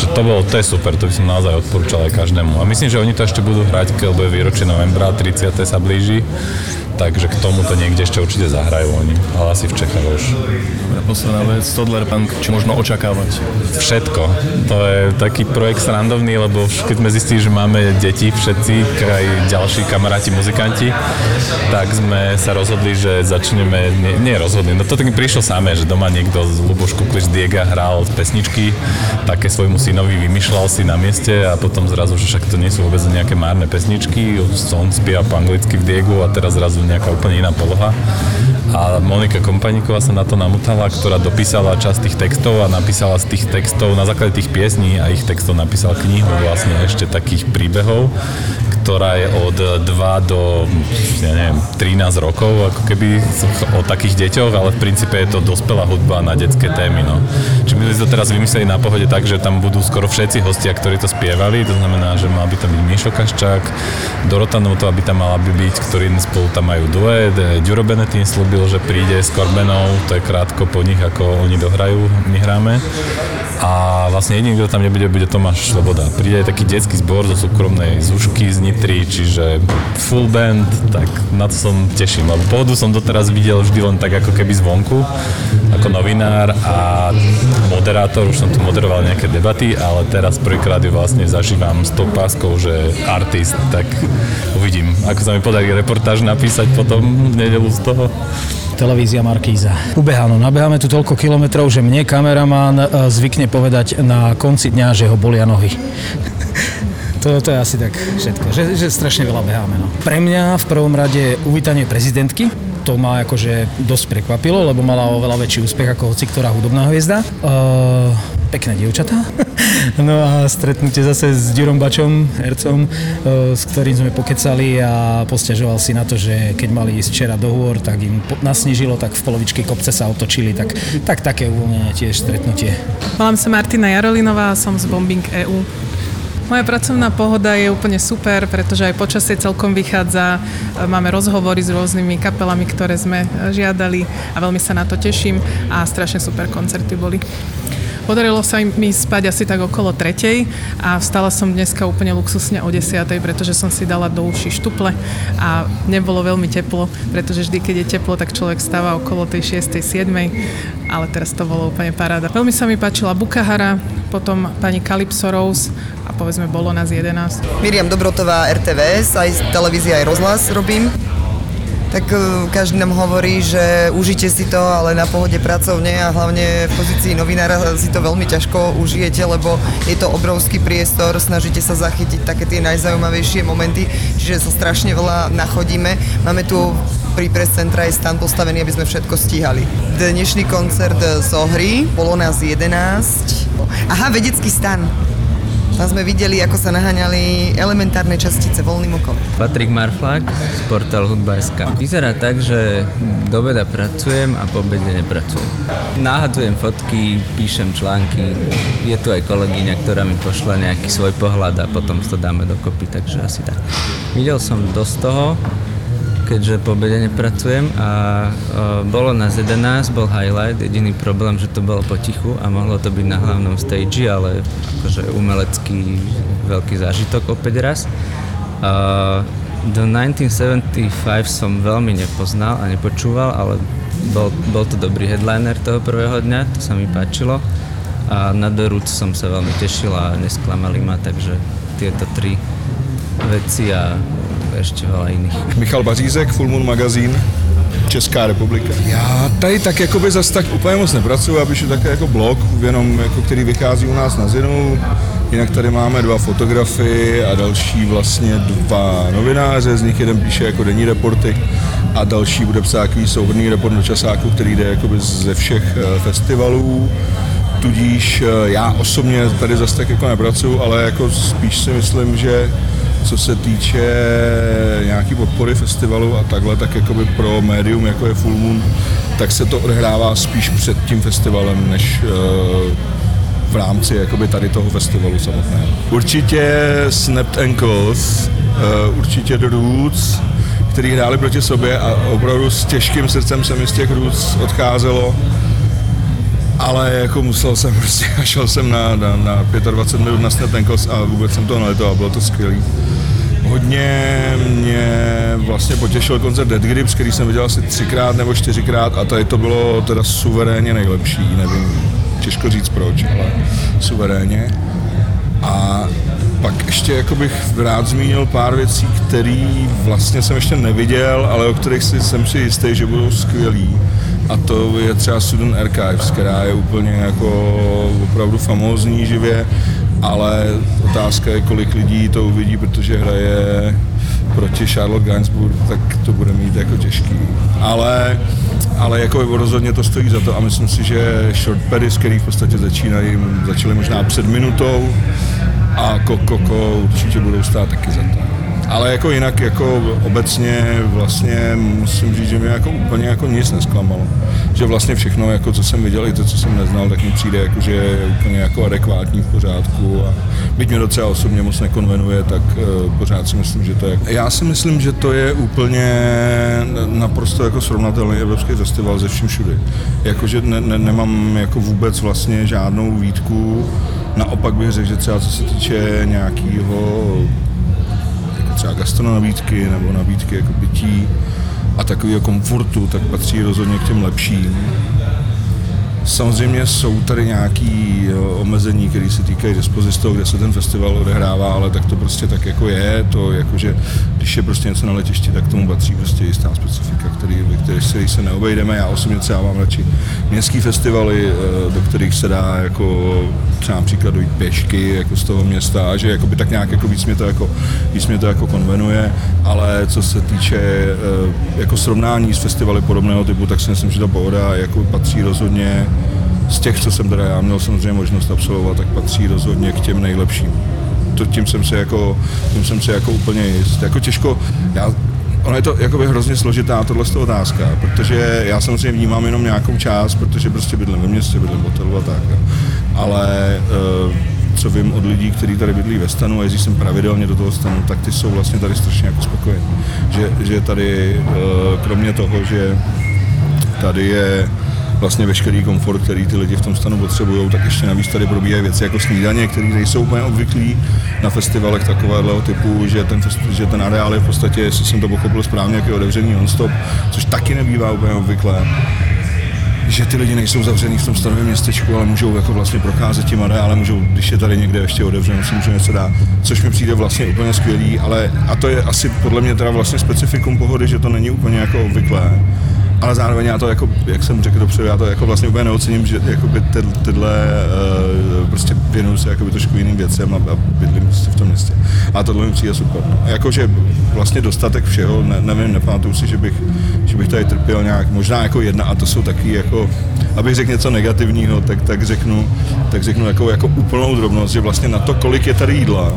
Že to bolo, to je super, to by som naozaj odporúčal aj každému. A myslím, že oni to ešte budú hrať, keď bude výročie novembra, 30. sa blíži takže k tomuto niekde ešte určite zahrajú oni, ale asi v Čechách už. Posledná vec, Stodler Punk, čo možno očakávať? Všetko. To je taký projekt srandovný, lebo keď sme zistili, že máme deti všetci, aj ďalší kamaráti muzikanti, tak sme sa rozhodli, že začneme, nie, nie rozhodli, no to tak mi prišlo samé, že doma niekto z Luboš Kukliš Diega hral pesničky, také svojmu synovi vymýšľal si na mieste a potom zrazu, že však to nie sú vôbec nejaké márne pesničky, on spieva po anglicky v Diegu a teraz zrazu nejaká úplne iná poloha. A Monika Kompaníková sa na to namutala, ktorá dopísala časť tých textov a napísala z tých textov, na základe tých piesní a ich textov napísala knihu vlastne ešte takých príbehov, ktorá je od 2 do, ja neviem, 13 rokov, ako keby o takých deťoch, ale v princípe je to dospelá hudba na detské témy, no. Čiže my sme to teraz vymysleli na pohode tak, že tam budú skoro všetci hostia, ktorí to spievali, to znamená, že mal by tam byť Mišo Kaščák, Dorota Notová by tam mala by byť, ktorí spolu tam majú duet, Ďuro Benetín slúbil, že príde s Korbenou, to je krátko po nich, ako oni dohrajú, my hráme. A vlastne jediný, kto tam nebude, bude Tomáš Sloboda. Príde aj taký detský zbor zo súkromnej Zušky z Nitry, čiže full band, tak na to som teším, lebo pohodu som doteraz videl vždy len tak ako keby zvonku, ako novinár a moderátor, už som tu moderoval nejaké debaty, ale teraz prvýkrát ju vlastne zažívam s tou páskou, že artist, tak uvidím, ako sa mi podarí reportáž napísať potom v nedelu z toho televízia Markíza. Ubeháno, nabeháme tu toľko kilometrov, že mne kameraman e, zvykne povedať na konci dňa, že ho bolia nohy. To, to je asi tak všetko, že, že strašne veľa beháme. No. Pre mňa v prvom rade uvítanie prezidentky, to ma akože dosť prekvapilo, lebo mala oveľa väčší úspech ako hoci ktorá hudobná hviezda. Uh, pekné dievčatá. No a stretnutie zase s Ďurom Bačom, hercom, s ktorým sme pokecali a posťažoval si na to, že keď mali ísť včera do hôr, tak im nasnežilo, tak v polovičke kopce sa otočili, tak, tak také uvoľnenie tiež stretnutie. Volám sa Martina Jarolinová, som z Bombing EU. Moja pracovná pohoda je úplne super, pretože aj počasie celkom vychádza. Máme rozhovory s rôznymi kapelami, ktoré sme žiadali a veľmi sa na to teším a strašne super koncerty boli. Podarilo sa mi spať asi tak okolo tretej a vstala som dneska úplne luxusne o desiatej, pretože som si dala do uši štuple a nebolo veľmi teplo, pretože vždy, keď je teplo, tak človek stáva okolo tej 6. 7. Ale teraz to bolo úplne paráda. Veľmi sa mi páčila Bukahara, potom pani Calypso Rose a povedzme bolo nás 11. Miriam Dobrotová, RTVS, aj televízia, aj rozhlas robím tak e, každý nám hovorí, že užite si to, ale na pohode pracovne a hlavne v pozícii novinára si to veľmi ťažko užijete, lebo je to obrovský priestor, snažíte sa zachytiť také tie najzaujímavejšie momenty, čiže sa strašne veľa nachodíme. Máme tu pri press centra je stan postavený, aby sme všetko stíhali. Dnešný koncert z Ohry, bolo nás 11. Aha, vedecký stan. Tam sme videli, ako sa naháňali elementárne častice voľným okom. Patrik Marflák z portál Hudba.sk. Vyzerá tak, že do veda pracujem a po obede nepracujem. Náhadujem fotky, píšem články. Je tu aj kolegyňa, ktorá mi pošla nejaký svoj pohľad a potom to dáme dokopy, takže asi tak. Videl som dosť toho, keďže po obede nepracujem a o, bolo nás 11, bol highlight, jediný problém, že to bolo potichu a mohlo to byť na hlavnom stage, ale akože umelecký veľký zážitok opäť raz. A, do 1975 som veľmi nepoznal a nepočúval, ale bol, bol to dobrý headliner toho prvého dňa, to sa mi páčilo. A na The Roots som sa veľmi tešil a nesklamali ma, takže tieto tri veci a ešte veľa iných. Michal Bařízek, Full Moon Magazín, Česká republika. Já tady tak jakoby zase tak úplně moc nepracuji, aby šel také jako blog, jenom jako který vychází u nás na Zinu. Jinak tady máme dva fotografy a další vlastně dva novináře, z nich jeden píše jako denní reporty a další bude psát takový souhrný report do časáku, který jde jakoby ze všech eh, festivalů. Tudíž eh, já osobně tady zase tak jako nepracuji, ale jako spíš si myslím, že co se týče nějaký podpory festivalu a takhle, tak jakoby pro médium, jako je Full Moon, tak se to odehrává spíš před tím festivalem, než uh, v rámci jakoby tady toho festivalu samotného. Určitě Snapped Ankles, uh, určitě The Roots, který hráli proti sobě a opravdu s těžkým srdcem se mi z těch Roots odcházelo ale jako musel jsem prostě, a šel jsem na, na, na 25 minut na Snap a vůbec jsem to nelitoval, bylo to skvělý. Hodně mě vlastně potěšil koncert Dead Grips, který jsem viděl asi třikrát nebo čtyřikrát a tady to bylo teda suverénně nejlepší, nevím, těžko říct proč, ale suverénně. A pak ještě jako bych rád zmínil pár věcí, které vlastně jsem ještě neviděl, ale o kterých si, jsem si jistý, že budou skvělý a to je třeba Student Archives, která je úplně jako opravdu famózní živě, ale otázka je, kolik lidí to uvidí, protože hraje proti Charlotte Gainsbourg, tak to bude mít jako těžký. Ale, ale jako rozhodně to stojí za to a myslím si, že short paddies, který v podstatě začínají, začaly možná před minutou a Kokoko určitě budou stát taky za to. Ale jako jinak, jako obecně vlastně musím říct, že mě jako úplně jako nic nesklamalo. Že vlastně všechno, jako co jsem viděl, i to, co jsem neznal, tak mi přijde, jako, že je úplně jako adekvátní v pořádku. A byť mě docela osobně moc nekonvenuje, tak uh, pořád si myslím, že to je. Já si myslím, že to je úplně naprosto jako srovnatelný evropský festival ze vším všude. Jakože ne, ne, nemám jako vůbec vlastně žádnou výtku. Naopak bych řekl, že třeba co se týče nějakého třeba gastronabídky nebo nabídky jako pití a takového komfortu, tak patří rozhodně k těm lepším. Samozřejmě jsou tady nějaké omezení, které se týkají dispozice kde se ten festival odehrává, ale tak to prostě tak jako je, to jako, že když je prostě něco na letišti, tak tomu patří prostě jistá specifika, který, ve kterých se neobejdeme. Já osobně třeba mám radši městský festivaly, eh, do kterých se dá jako třeba například dojít pěšky jako z toho města a že jako by tak nějak jako víc mě to jako, víc mě to jako konvenuje, ale co se týče eh, jako srovnání s festivaly podobného typu, tak si myslím, že ta pohoda jako patří rozhodně z těch, co jsem teda já měl samozřejmě možnost absolvovat, tak patří rozhodně k těm nejlepším. To, tím jsem se jako, tím jsem se jako úplně jist. Jako těžko, já, ono je to jakoby hrozně složitá tohle otázka, protože já samozřejmě vnímám jenom nějakou část, protože prostě bydlím ve městě, bydlím v hotelu a tak. Ale uh, co vím od lidí, kteří tady bydlí ve stanu a jezdí sem pravidelně do toho stanu, tak ty jsou vlastně tady strašně jako spokojení. Že, že tady, uh, kromě toho, že tady je vlastně veškerý komfort, který ty lidi v tom stanu potřebují, tak ještě navíc tady probíhají věci jako snídaně, které nejsou úplně obvyklý na festivalech takového typu, že ten, že ten areál je v podstatě, jestli jsem to pochopil správně, jako otevřený non-stop, což taky nebývá úplně obvyklé. Že ty lidi nejsou zavřený v tom stanovém městečku, ale můžou jako vlastně procházet tím areálem, můžou, když je tady někde ještě otevřený, si může něco dát, což mi přijde vlastně úplně skvělý, ale a to je asi podle mě teda vlastně specifikum pohody, že to není úplně jako obvyklé ale zároveň já to jako, jak jsem řekl dopředu, já to jako vlastně úplně neocením, že jakoby ty, tyhle uh, prostě věnuju se jakoby trošku jiným věcem a, a bydlím v tom městě. A tohle mi přijde super. Jakože vlastně dostatek všeho, ne, nevím, nepamatuju si, že bych, že bych tady trpěl nějak, možná jako jedna a to jsou taky jako, abych řekl něco negativního, tak, tak řeknu, tak řeknu jako, jako úplnou drobnost, že vlastně na to, kolik je tady jídla,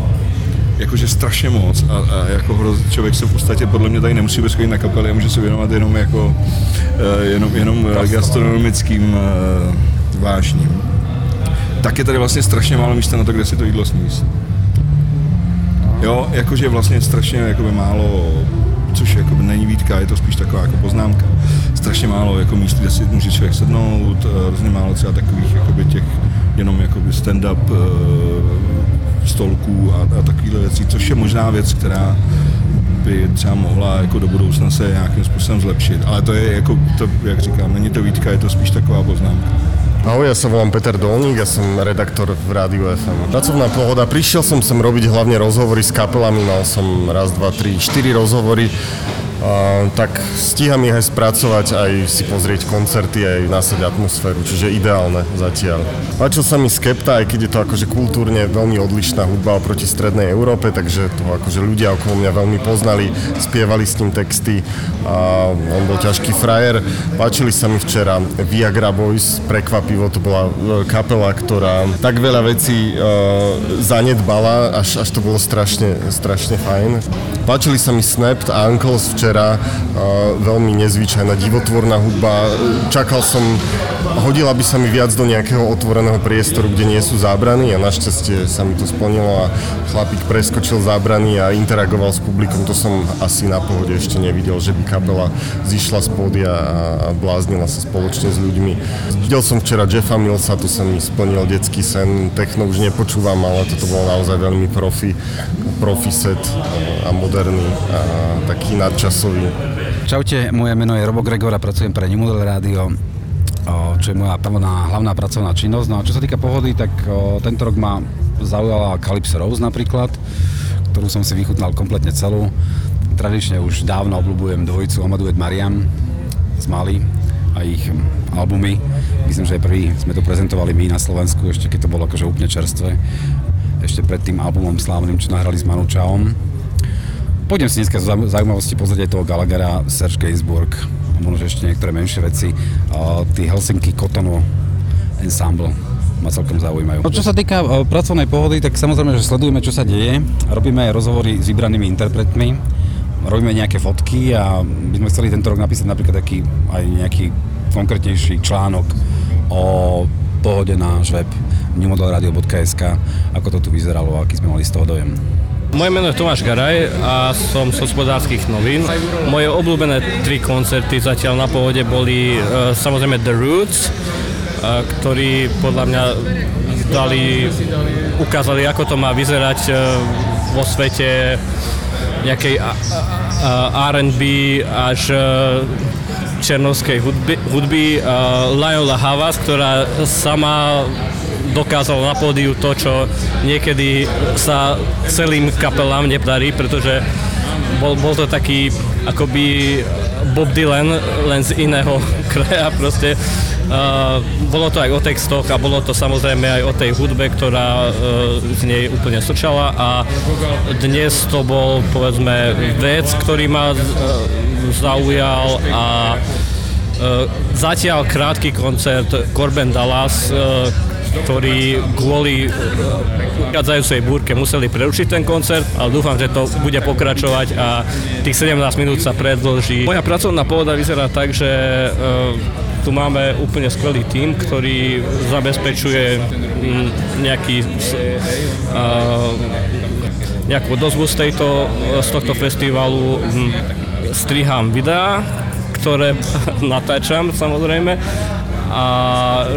jakože strašně moc a, a jako hroz, člověk se v podstatě podle mě tady nemusí vůbec na kapely a může se věnovat jenom jako uh, jenom, jenom gastronomickým uh, vášním. Tak je tady vlastně strašně málo místa na to, kde si to jídlo sníst. Jo, jakože vlastně strašně jakoby málo, což jakoby není výtka, je to spíš taková jako poznámka. Strašně málo jako míst, kde si může člověk sednout, eh, hrozně málo třeba takových jakoby těch jenom jakoby stand-up stolků a, a takovéhle věcí, což je možná věc, která by třeba mohla jako do budoucna se nějakým způsobem zlepšit. Ale to je jako, to, jak říkám, není to výtka, je to spíš taková poznámka. Ahoj, ja sa volám Peter Dolník, ja som redaktor v Rádiu FM. Pracovná pohoda, prišiel som sem robiť hlavne rozhovory s kapelami, mal som raz, dva, tri, štyri rozhovory tak stíham ich aj spracovať, aj si pozrieť koncerty, aj nasať atmosféru, čiže ideálne zatiaľ. Páčil sa mi Skepta, aj keď je to akože kultúrne veľmi odlišná hudba oproti strednej Európe, takže to akože ľudia okolo mňa veľmi poznali, spievali s ním texty a on bol ťažký frajer. Páčili sa mi včera Viagra Boys, prekvapivo, to bola e, kapela, ktorá tak veľa vecí uh, zanedbala, až, až to bolo strašne, strašne fajn. Páčili sa mi Snapped a Uncles včera, uh, veľmi nezvyčajná divotvorná hudba. Čakal som, hodila by sa mi viac do nejakého otvoreného priestoru, kde nie sú zábrany a našťastie sa mi to splnilo a chlapík preskočil zábrany a interagoval s publikom. To som asi na pohode ešte nevidel, že by kapela zišla z pódia a bláznila sa spoločne s ľuďmi. Videl som včera Jeffa Millsa, tu sa mi splnil detský sen. Techno už nepočúvam, ale toto bolo naozaj veľmi profi, profi set a moderný a taký nadčasový. Čaute, moje meno je Robo Gregor a pracujem pre New Radio čo je moja prvná hlavná pracovná činnosť. No a čo sa týka pohody, tak tento rok ma zaujala Calypso Rose napríklad, ktorú som si vychutnal kompletne celú. Tradične už dávno obľúbujem dvojicu Amadou Mariam z Mali a ich albumy. Myslím, že prvý sme to prezentovali my na Slovensku, ešte keď to bolo akože úplne čerstvé. Ešte pred tým albumom slávnym, čo nahrali s Manu Chaom Pôjdem si dneska zaujímavosti pozrieť aj toho Gallaghera, Serge Gainsbourg, a možno ešte niektoré menšie veci. A tí Helsinki Kotono Ensemble ma celkom zaujímajú. No, čo sa týka pracovnej pohody, tak samozrejme, že sledujeme, čo sa deje. Robíme aj rozhovory s vybranými interpretmi, robíme nejaké fotky a by sme chceli tento rok napísať napríklad taký aj nejaký konkrétnejší článok o pohode na web newmodelradio.sk, ako to tu vyzeralo a aký sme mali z toho dojem. Moje meno je Tomáš Garaj a som z hospodárskych novín. Moje obľúbené tri koncerty zatiaľ na pohode boli uh, samozrejme The Roots, uh, ktorí podľa mňa dali, ukázali, ako to má vyzerať uh, vo svete nejakej R&B až černovskej hudby, hudby Lionel Havas, ktorá sama dokázal na pódiu to, čo niekedy sa celým kapelám nepodarí, pretože bol, bol to taký akoby Bob Dylan, len z iného kraja proste. Uh, bolo to aj o textoch a bolo to samozrejme aj o tej hudbe, ktorá uh, z nej úplne srčala a dnes to bol povedzme vec, ktorý ma uh, zaujal a uh, zatiaľ krátky koncert Corben Dallas, uh, ktorí kvôli prichádzajúcej búrke museli prerušiť ten koncert, ale dúfam, že to bude pokračovať a tých 17 minút sa predlží. Moja pracovná pôda vyzerá tak, že e, tu máme úplne skvelý tím, ktorý zabezpečuje nejaký nejakú dozvu z, tejto, z tohto festivalu. Strihám videá, ktoré natáčam samozrejme a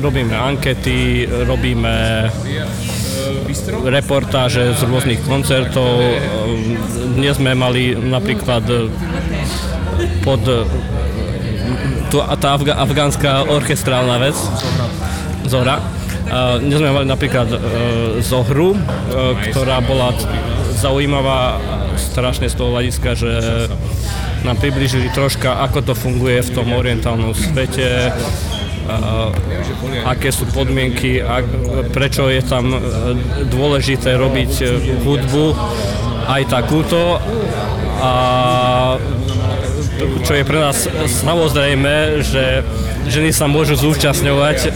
robíme ankety, robíme reportáže z rôznych koncertov. Dnes sme mali napríklad pod tá afga, afgánska orchestrálna vec, Zora. Dnes sme mali napríklad e, Zohru, e, ktorá bola zaujímavá strašne z toho hľadiska, že nám približili troška, ako to funguje v tom orientálnom svete, aké sú podmienky, a prečo je tam e, dôležité robiť e, hudbu aj takúto. A čo je pre nás samozrejme, že ženy sa môžu zúčastňovať e,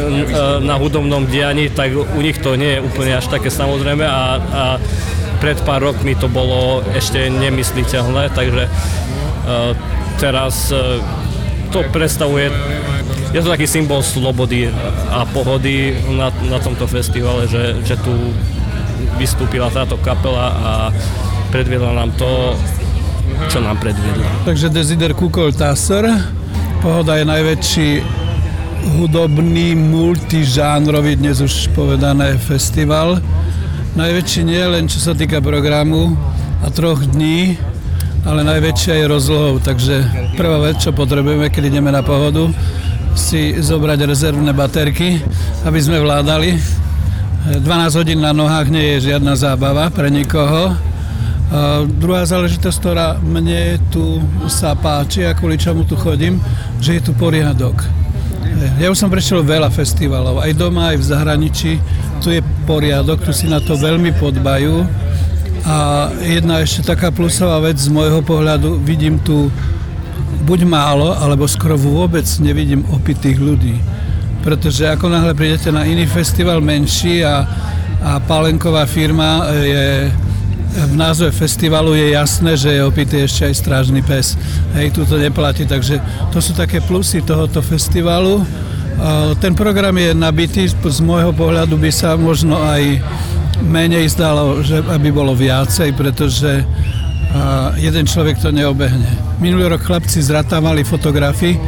na hudobnom dianí, tak u nich to nie je úplne až také samozrejme a, a pred pár rokmi to bolo ešte nemysliteľné, takže teraz to predstavuje je to taký symbol slobody a pohody na, na tomto festivale, že, že tu vystúpila táto kapela a predviedla nám to, čo nám predviedla. Takže Desider Kukol Tasser, Pohoda je najväčší hudobný, multižánrový, dnes už povedané, festival. Najväčší nie len čo sa týka programu a troch dní, ale najväčšia je rozlohou, takže prvá vec, čo potrebujeme, keď ideme na pohodu, si zobrať rezervné baterky, aby sme vládali. 12 hodín na nohách nie je žiadna zábava pre nikoho A druhá záležitosť, ktorá mne tu sa páči a kvôli čomu tu chodím, že je tu poriadok. Ja už som prešiel veľa festivalov, aj doma, aj v zahraničí. Tu je poriadok, tu si na to veľmi podbajú. A jedna ešte taká plusová vec z môjho pohľadu, vidím tu buď málo, alebo skoro vôbec nevidím opitých ľudí. Pretože ako náhle prídete na iný festival menší a, a palenková firma je v názve festivalu je jasné, že je opitý ešte aj strážny pes. Hej, tu to neplatí, takže to sú také plusy tohoto festivalu. Ten program je nabitý, z môjho pohľadu by sa možno aj menej zdalo, že aby bolo viacej, pretože jeden človek to neobehne. Minulý rok chlapci zratávali fotografii,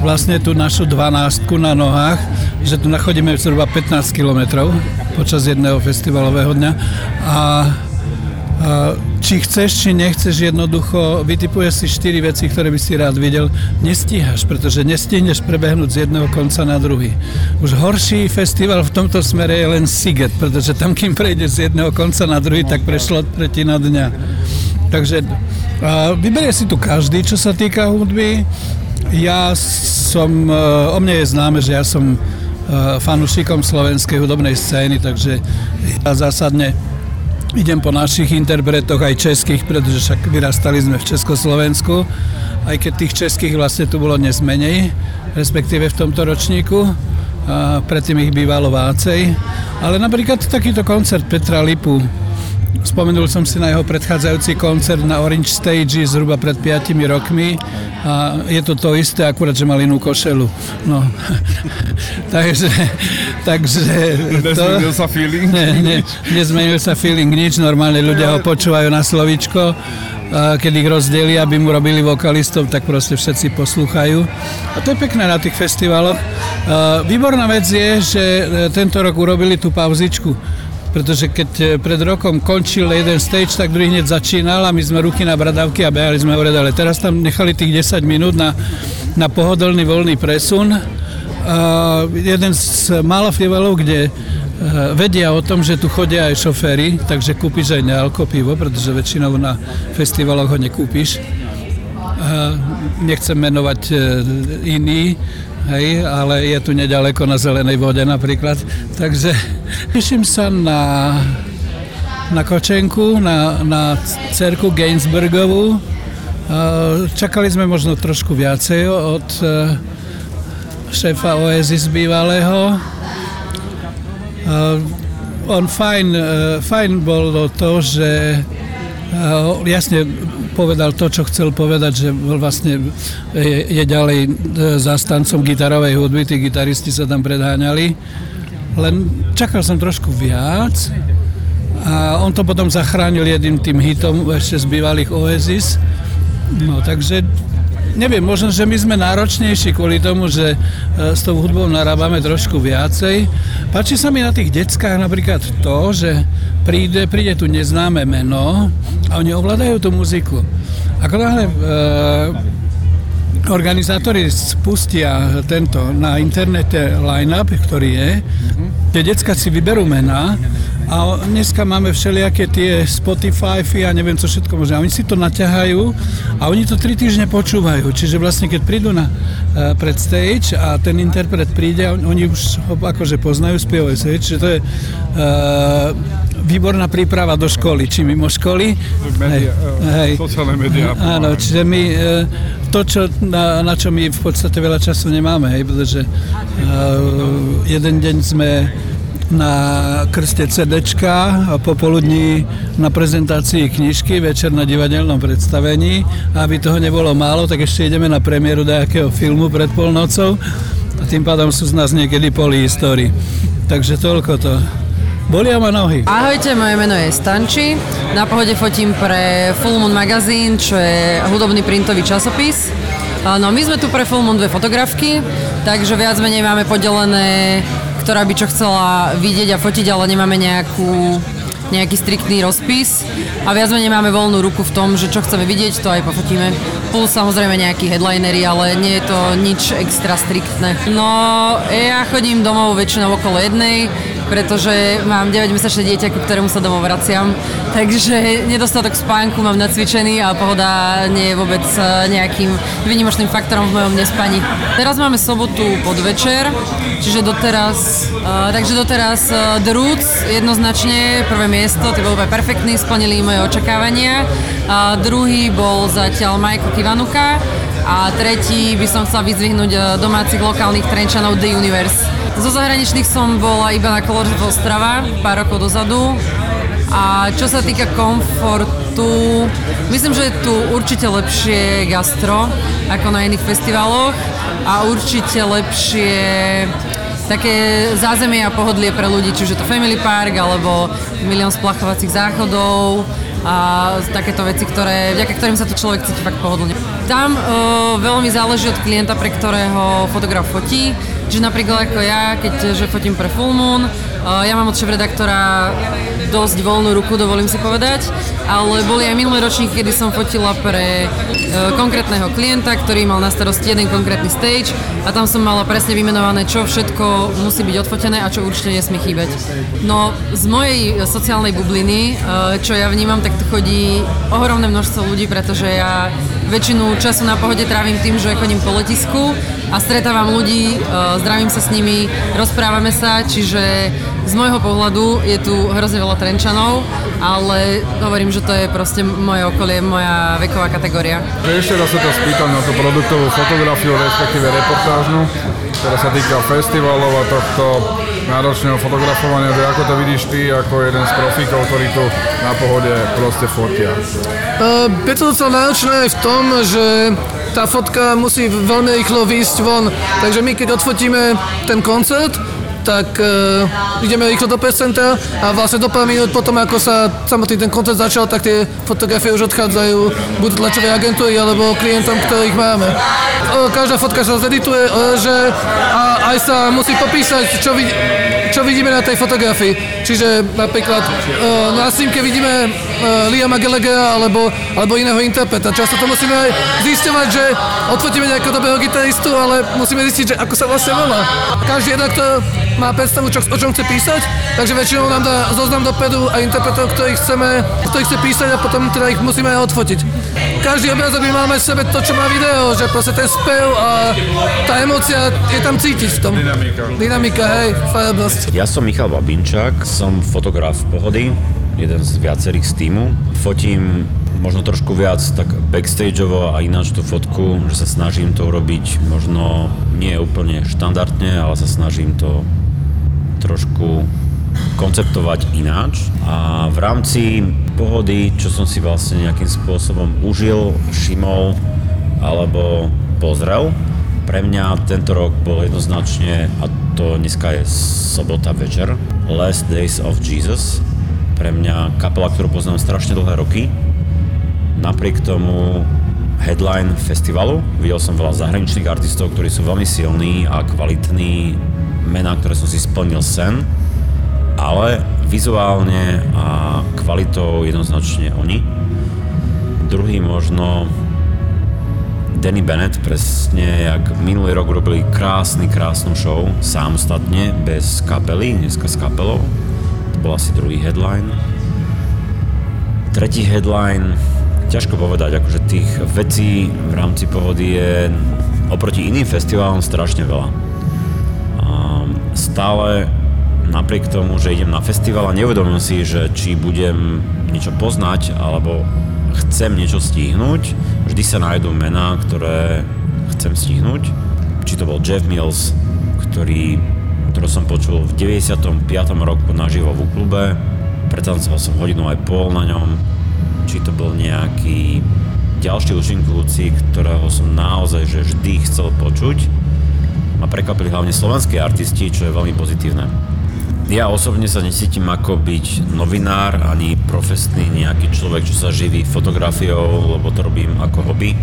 vlastne tú našu dvanástku na nohách, že tu nachodíme zhruba 15 kilometrov počas jedného festivalového dňa a či chceš, či nechceš, jednoducho vytipuješ si štyri veci, ktoré by si rád videl, nestíhaš, pretože nestihneš prebehnúť z jedného konca na druhý. Už horší festival v tomto smere je len Siget, pretože tam, kým prejdeš z jedného konca na druhý, tak prešlo tretina dňa. Takže vyberie si tu každý, čo sa týka hudby. Ja som, e, o mne je známe, že ja som e, fanúšikom slovenskej hudobnej scény, takže ja zásadne idem po našich interpretoch, aj českých, pretože však vyrastali sme v Československu, aj keď tých českých vlastne tu bolo dnes menej, respektíve v tomto ročníku, predtým ich bývalo vácej. Ale napríklad takýto koncert Petra Lipu, Spomenul som si na jeho predchádzajúci koncert na Orange Stage zhruba pred 5 rokmi a je to to isté, akurát, že mal inú košelu. No. takže, takže... Nezmenil sa feeling? Ne, ne, nezmenil sa feeling nič, normálne ľudia ho počúvajú na slovičko keď ich rozdeli, aby mu robili vokalistov, tak proste všetci poslúchajú. A to je pekné na tých festivaloch. Výborná vec je, že e, tento rok urobili tú pauzičku pretože keď e, pred rokom končil jeden stage, tak druhý hneď začínal a my sme ruky na bradavky a behali sme hore ale teraz tam nechali tých 10 minút na, na pohodlný voľný presun. A jeden z mála festivalov, kde e, vedia o tom, že tu chodia aj šoféry, takže kúpiš aj nealko pivo, pretože väčšinou na festivaloch ho nekúpiš. Nechcem menovať iný, hej, ale je tu nedaleko na Zelenej vode napríklad. Takže teším sa na, na Kočenku, na, na cerku Gainsburgovú. Čakali sme možno trošku viacej od e, šéfa Oasis bývalého. On fajn, e, fajn bolo to, že jasne povedal to, čo chcel povedať, že vlastne je, je ďalej e, zastancom gitarovej hudby, tí gitaristi sa tam predháňali. Len čakal som trošku viac a on to potom zachránil jedným tým hitom ešte z bývalých Oasis. No takže neviem, možno, že my sme náročnejší kvôli tomu, že e, s tou hudbou narábame trošku viacej. Páči sa mi na tých deckách napríklad to, že príde, príde tu neznáme meno a oni ovládajú tú muziku. Ako náhle e, organizátori spustia tento na internete line-up, ktorý je, tie decka si vyberú mená a dneska máme všelijaké tie Spotify a neviem čo všetko možné. A oni si to naťahajú a oni to tri týždne počúvajú. Čiže vlastne keď prídu na uh, pred stage a ten interpret príde, on, oni už ho akože poznajú, spievajú sa. Čiže to je uh, výborná príprava do školy, či mimo školy. Media, hej, hej. Sociálne médiá. Áno, čiže my to, čo, na, na čo my v podstate veľa času nemáme, hej, pretože uh, jeden deň sme na krste CDčka a popoludní na prezentácii knižky, večer na divadelnom predstavení. A aby toho nebolo málo, tak ešte ideme na premiéru nejakého filmu pred polnocou a tým pádom sú z nás niekedy poli histórii. Takže toľko to. Bolia ma nohy. Ahojte, moje meno je Stanči. Na pohode fotím pre Full Moon Magazine, čo je hudobný printový časopis. No my sme tu pre Full Moon dve fotografky, takže viac menej máme podelené ktorá by čo chcela vidieť a fotiť, ale nemáme nejakú nejaký striktný rozpis a viac menej máme voľnú ruku v tom, že čo chceme vidieť, to aj pofotíme. Plus samozrejme nejakí headlinery, ale nie je to nič extra striktné. No, ja chodím domov väčšinou okolo jednej, pretože mám 9-mesačné dieťa, ku ktorému sa domov vraciam, takže nedostatok spánku mám nacvičený a pohoda nie je vôbec e, nejakým vynimočným faktorom v mojom nespaní. Teraz máme sobotu podvečer, čiže doteraz, uh, takže doteraz uh, The Roots jednoznačne prvé miesto, to bol úplne perfektný, splnili moje očakávania. A druhý bol zatiaľ Majko Kivanuka a tretí by som chcela vyzvihnúť uh, domácich lokálnych trenčanov The Universe. Zo zahraničných som bola iba na Colors Ostrava pár rokov dozadu a čo sa týka komfortu, myslím, že je tu určite lepšie gastro ako na iných festivaloch a určite lepšie také zázemie a pohodlie pre ľudí, či už je to Family Park alebo milión splachovacích záchodov a takéto veci, ktoré, vďaka ktorým sa tu človek cíti fakt pohodlne. Tam uh, veľmi záleží od klienta, pre ktorého fotograf fotí. Čiže napríklad ako ja, keďže fotím pre Full Moon, ja mám od šéf-redaktora dosť voľnú ruku, dovolím si povedať, ale boli aj minulé ročníky, kedy som fotila pre konkrétneho klienta, ktorý mal na starosti jeden konkrétny stage a tam som mala presne vymenované, čo všetko musí byť odfotené a čo určite nesmie chýbať. No z mojej sociálnej bubliny, čo ja vnímam, tak tu chodí ohromné množstvo ľudí, pretože ja väčšinu času na pohode trávim tým, že chodím po letisku a stretávam ľudí, zdravím sa s nimi, rozprávame sa, čiže z môjho pohľadu je tu hrozne veľa Trenčanov, ale hovorím, že to je proste moje okolie, moja veková kategória. Ešte raz sa to spýtam na tú produktovú fotografiu, respektíve reportážnu, ktorá sa týka festivalov a tohto náročného fotografovania, že ako to vidíš ty ako jeden z profíkov, ktorí tu na pohode proste fotia? Uh, je to docela náročné aj v tom, že tá fotka musí veľmi rýchlo výjsť von. Takže my keď odfotíme ten koncert, tak uh, ideme rýchlo do percenta a vlastne do pár minút potom, ako sa samotný ten koncert začal, tak tie fotografie už odchádzajú buď tlačové agentúry alebo klientom, ktorých máme. Uh, každá fotka sa zedituje, uh, že a aj sa musí popísať, čo, vid- čo vidíme na tej fotografii. Čiže napríklad uh, na snímke vidíme uh, Liama Gallaghera alebo, alebo iného interpreta. Často to musíme aj zisťovať, že odfotíme nejakého dobrého gitaristu, ale musíme zistiť, že ako sa vlastne volá. Každý redaktor má predstavu, čo, o čom chce písať, takže väčšinou nám dá zoznam dopredu a interpretov, ktorých chceme, ktorých chce písať a potom teda ich musíme aj odfotiť. Každý obrázok mal mať v sebe to, čo má video, že proste ten spev a tá emócia je tam cítiť v tom. Dynamika. Dynamika, hej, farebnosť. Ja som Michal Babinčák, som fotograf pohody, jeden z viacerých z týmu. Fotím možno trošku viac tak backstageovo a ináč tú fotku, že sa snažím to urobiť možno nie úplne štandardne, ale sa snažím to trošku konceptovať ináč a v rámci pohody, čo som si vlastne nejakým spôsobom užil, všimol alebo pozrel, pre mňa tento rok bol jednoznačne, a to dneska je sobota večer, Last Days of Jesus. Pre mňa kapela, ktorú poznám strašne dlhé roky. Napriek tomu headline festivalu. Videl som veľa zahraničných artistov, ktorí sú veľmi silní a kvalitní, mená, ktoré som si splnil sen, ale vizuálne a kvalitou jednoznačne oni. Druhý možno Danny Bennett, presne jak minulý rok robili krásny, krásnu show, samostatne, bez kapely, dneska s kapelou. To bol asi druhý headline. Tretí headline, ťažko povedať, akože tých vecí v rámci pohody je oproti iným festivalom strašne veľa. A stále napriek tomu, že idem na festival a neuvedomujem si, že či budem niečo poznať alebo chcem niečo stihnúť, vždy sa nájdú mená, ktoré chcem stihnúť. Či to bol Jeff Mills, ktorý, ktorý som počul v 95. roku naživo v klube, pretancoval som hodinu aj pol na ňom, či to bol nejaký ďalší účinkujúci, ktorého som naozaj že vždy chcel počuť. Ma prekvapili hlavne slovenskí artisti, čo je veľmi pozitívne. Ja osobne sa necítim ako byť novinár ani profesný nejaký človek, čo sa živí fotografiou, lebo to robím ako hobby.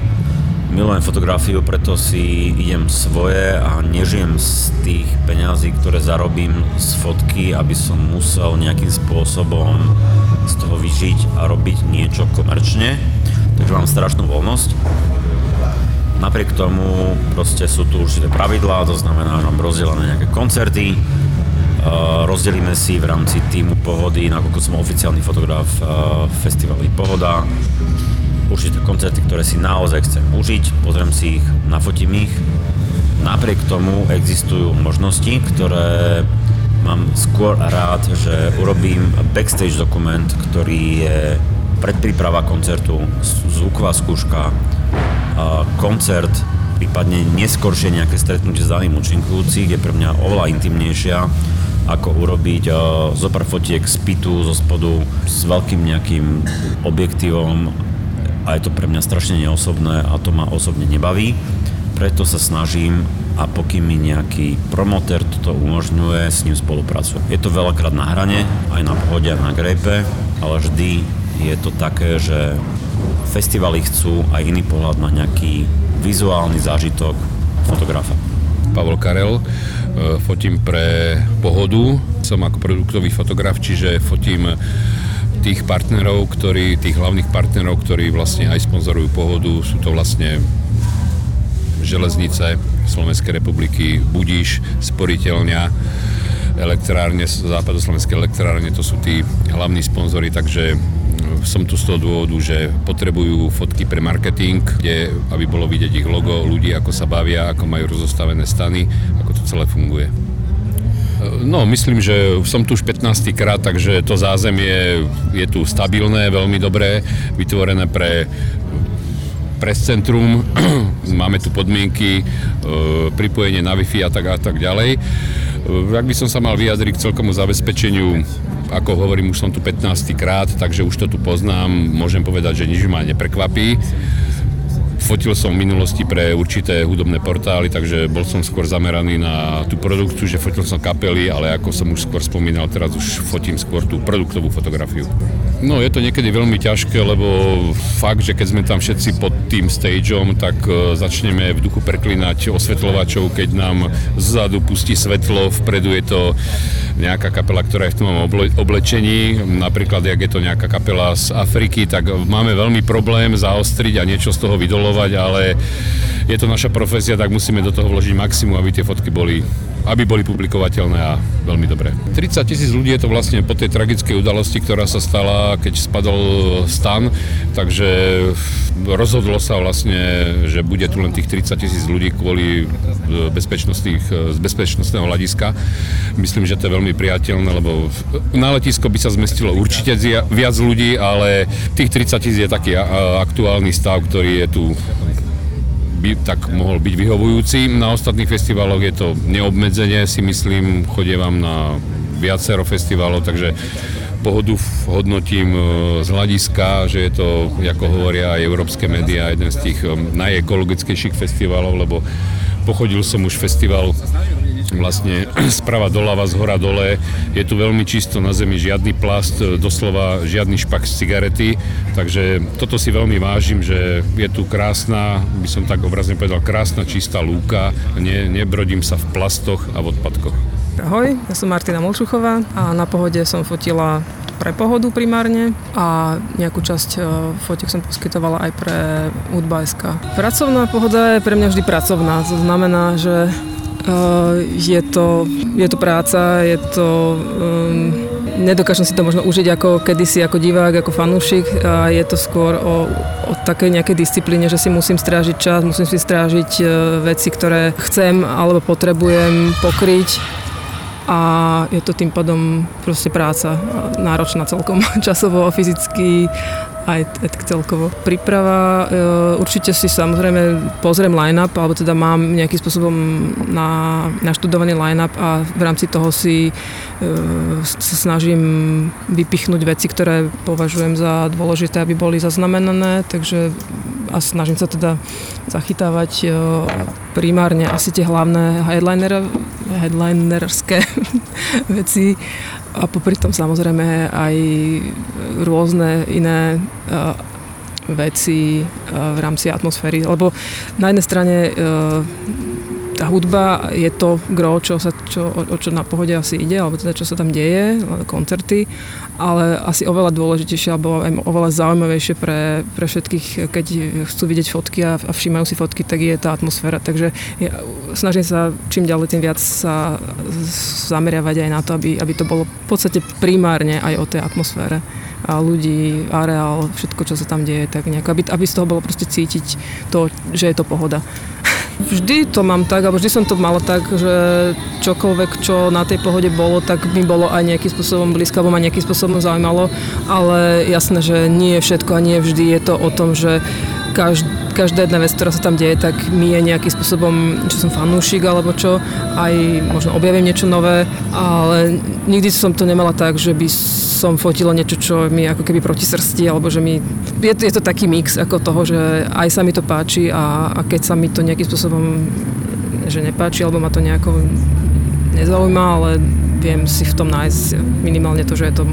Milujem fotografiu, preto si idem svoje a nežijem z tých peňazí, ktoré zarobím z fotky, aby som musel nejakým spôsobom z toho vyžiť a robiť niečo komerčne. Takže mám strašnú voľnosť. Napriek tomu proste sú tu určité pravidlá, to znamená, že mám rozdelené nejaké koncerty, rozdelíme si v rámci týmu Pohody, nakoľko som oficiálny fotograf festivali Pohoda, určité koncerty, ktoré si naozaj chcem užiť, pozriem si ich, nafotím ich. Napriek tomu existujú možnosti, ktoré mám skôr rád, že urobím backstage dokument, ktorý je predpríprava koncertu, zvuková skúška, koncert, prípadne neskôršie nejaké stretnutie s daným účinkujúcich je pre mňa oveľa intimnejšia ako urobiť uh, zo pár fotiek z pitu, zo spodu s veľkým nejakým objektívom a je to pre mňa strašne neosobné a to ma osobne nebaví. Preto sa snažím a pokým mi nejaký promotér toto umožňuje, s ním spolupracujem. Je to veľakrát na hrane, aj na pohode, na grejpe, ale vždy je to také, že festivaly chcú aj iný pohľad na nejaký vizuálny zážitok fotografa. Pavol Karel, fotím pre Pohodu, som ako produktový fotograf, čiže fotím tých partnerov, ktorí, tých hlavných partnerov, ktorí vlastne aj sponzorujú Pohodu, sú to vlastne železnice Slovenskej republiky, Budíš, Sporiteľňa, elektrárne, západoslovenské elektrárne, to sú tí hlavní sponzory, takže som tu z toho dôvodu, že potrebujú fotky pre marketing, kde, aby bolo vidieť ich logo, ľudí, ako sa bavia, ako majú rozostavené stany, ako to celé funguje. No, myslím, že som tu už 15 krát, takže to zázemie je tu stabilné, veľmi dobré, vytvorené pre pres centrum, máme tu podmienky, e, pripojenie na Wi-Fi a tak a tak ďalej. E, ak by som sa mal vyjadriť k celkomu zabezpečeniu ako hovorím, už som tu 15 krát, takže už to tu poznám. Môžem povedať, že nič ma neprekvapí. Fotil som v minulosti pre určité hudobné portály, takže bol som skôr zameraný na tú produkciu, že fotil som kapely, ale ako som už skôr spomínal, teraz už fotím skôr tú produktovú fotografiu. No je to niekedy veľmi ťažké, lebo fakt, že keď sme tam všetci pod tým stageom, tak e, začneme v duchu preklinať osvetľovačov, keď nám zadu pustí svetlo, vpredu je to nejaká kapela, ktorá je v tom oblečení, napríklad, jak je to nejaká kapela z Afriky, tak máme veľmi problém zaostriť a niečo z toho vydolovať modelovať, ale je to naša profesia, tak musíme do toho vložiť maximum, aby tie fotky boli aby boli publikovateľné a veľmi dobré. 30 tisíc ľudí je to vlastne po tej tragickej udalosti, ktorá sa stala, keď spadol stan, takže rozhodlo sa vlastne, že bude tu len tých 30 tisíc ľudí kvôli z bezpečnostného hľadiska. Myslím, že to je veľmi priateľné, lebo na letisko by sa zmestilo určite viac ľudí, ale tých 30 tisíc je taký aktuálny stav, ktorý je tu by tak mohol byť vyhovujúci. Na ostatných festivaloch je to neobmedzenie, si myslím, chodievam na viacero festivalov, takže pohodu hodnotím e, z hľadiska, že je to, ako hovoria aj európske médiá, jeden z tých e, najekologickejších festivalov, lebo pochodil som už festival vlastne sprava doľava, z hora dole. Je tu veľmi čisto na zemi, žiadny plast, doslova žiadny špak z cigarety, takže toto si veľmi vážim, že je tu krásna, by som tak obrazne povedal, krásna čistá lúka, ne, nebrodím sa v plastoch a v odpadkoch. Ahoj, ja som Martina Molčuchová a na pohode som fotila pre pohodu primárne a nejakú časť e, fotiek som poskytovala aj pre Udbajska. Pracovná pohoda je pre mňa vždy pracovná, to znamená, že Eh, je to, je to práca, je to... Um, nedokážem si to možno užiť ako kedysi, ako divák, ako fanúšik a je to skôr o, o takej nejakej disciplíne, že si musím strážiť čas, musím si strážiť veci, ktoré chcem alebo potrebujem pokryť a je to tým pádom proste práca náročná celkom časovo, fyzicky aj celkovo. Príprava, e, určite si samozrejme pozriem line-up, alebo teda mám nejakým spôsobom na, naštudovaný line-up a v rámci toho si e, sa snažím vypichnúť veci, ktoré považujem za dôležité, aby boli zaznamenané, takže a snažím sa teda zachytávať e, primárne asi tie hlavné headliner, headlinerské veci a popri tom samozrejme aj rôzne iné uh, veci uh, v rámci atmosféry. Lebo na jednej strane tá hudba je to gro, čo sa, čo, o, o čo na pohode asi ide, alebo teda čo sa tam deje, koncerty, ale asi oveľa dôležitejšie alebo aj oveľa zaujímavejšie pre, pre všetkých, keď chcú vidieť fotky a, a všímajú si fotky, tak je tá atmosféra. Takže ja snažím sa čím ďalej tým viac sa zameriavať aj na to, aby, aby to bolo v podstate primárne aj o tej atmosfére a ľudí, areál, všetko, čo sa tam deje, tak nejako, aby, aby z toho bolo proste cítiť to, že je to pohoda. Vždy to mám tak, alebo vždy som to mala tak, že čokoľvek, čo na tej pohode bolo, tak mi bolo aj nejakým spôsobom blízko, alebo ma nejakým spôsobom zaujímalo, ale jasné, že nie je všetko a nie vždy je to o tom, že každý, každá jedna vec, ktorá sa tam deje, tak mi je nejakým spôsobom, čo som fanúšik alebo čo, aj možno objavím niečo nové, ale nikdy som to nemala tak, že by som fotila niečo, čo mi ako keby proti srsti, alebo že mi... Je, je to taký mix ako toho, že aj sa mi to páči a, a keď sa mi to nejakým spôsobom že nepáči, alebo ma to nejako nezaujíma, ale viem si v tom nájsť minimálne to, že je to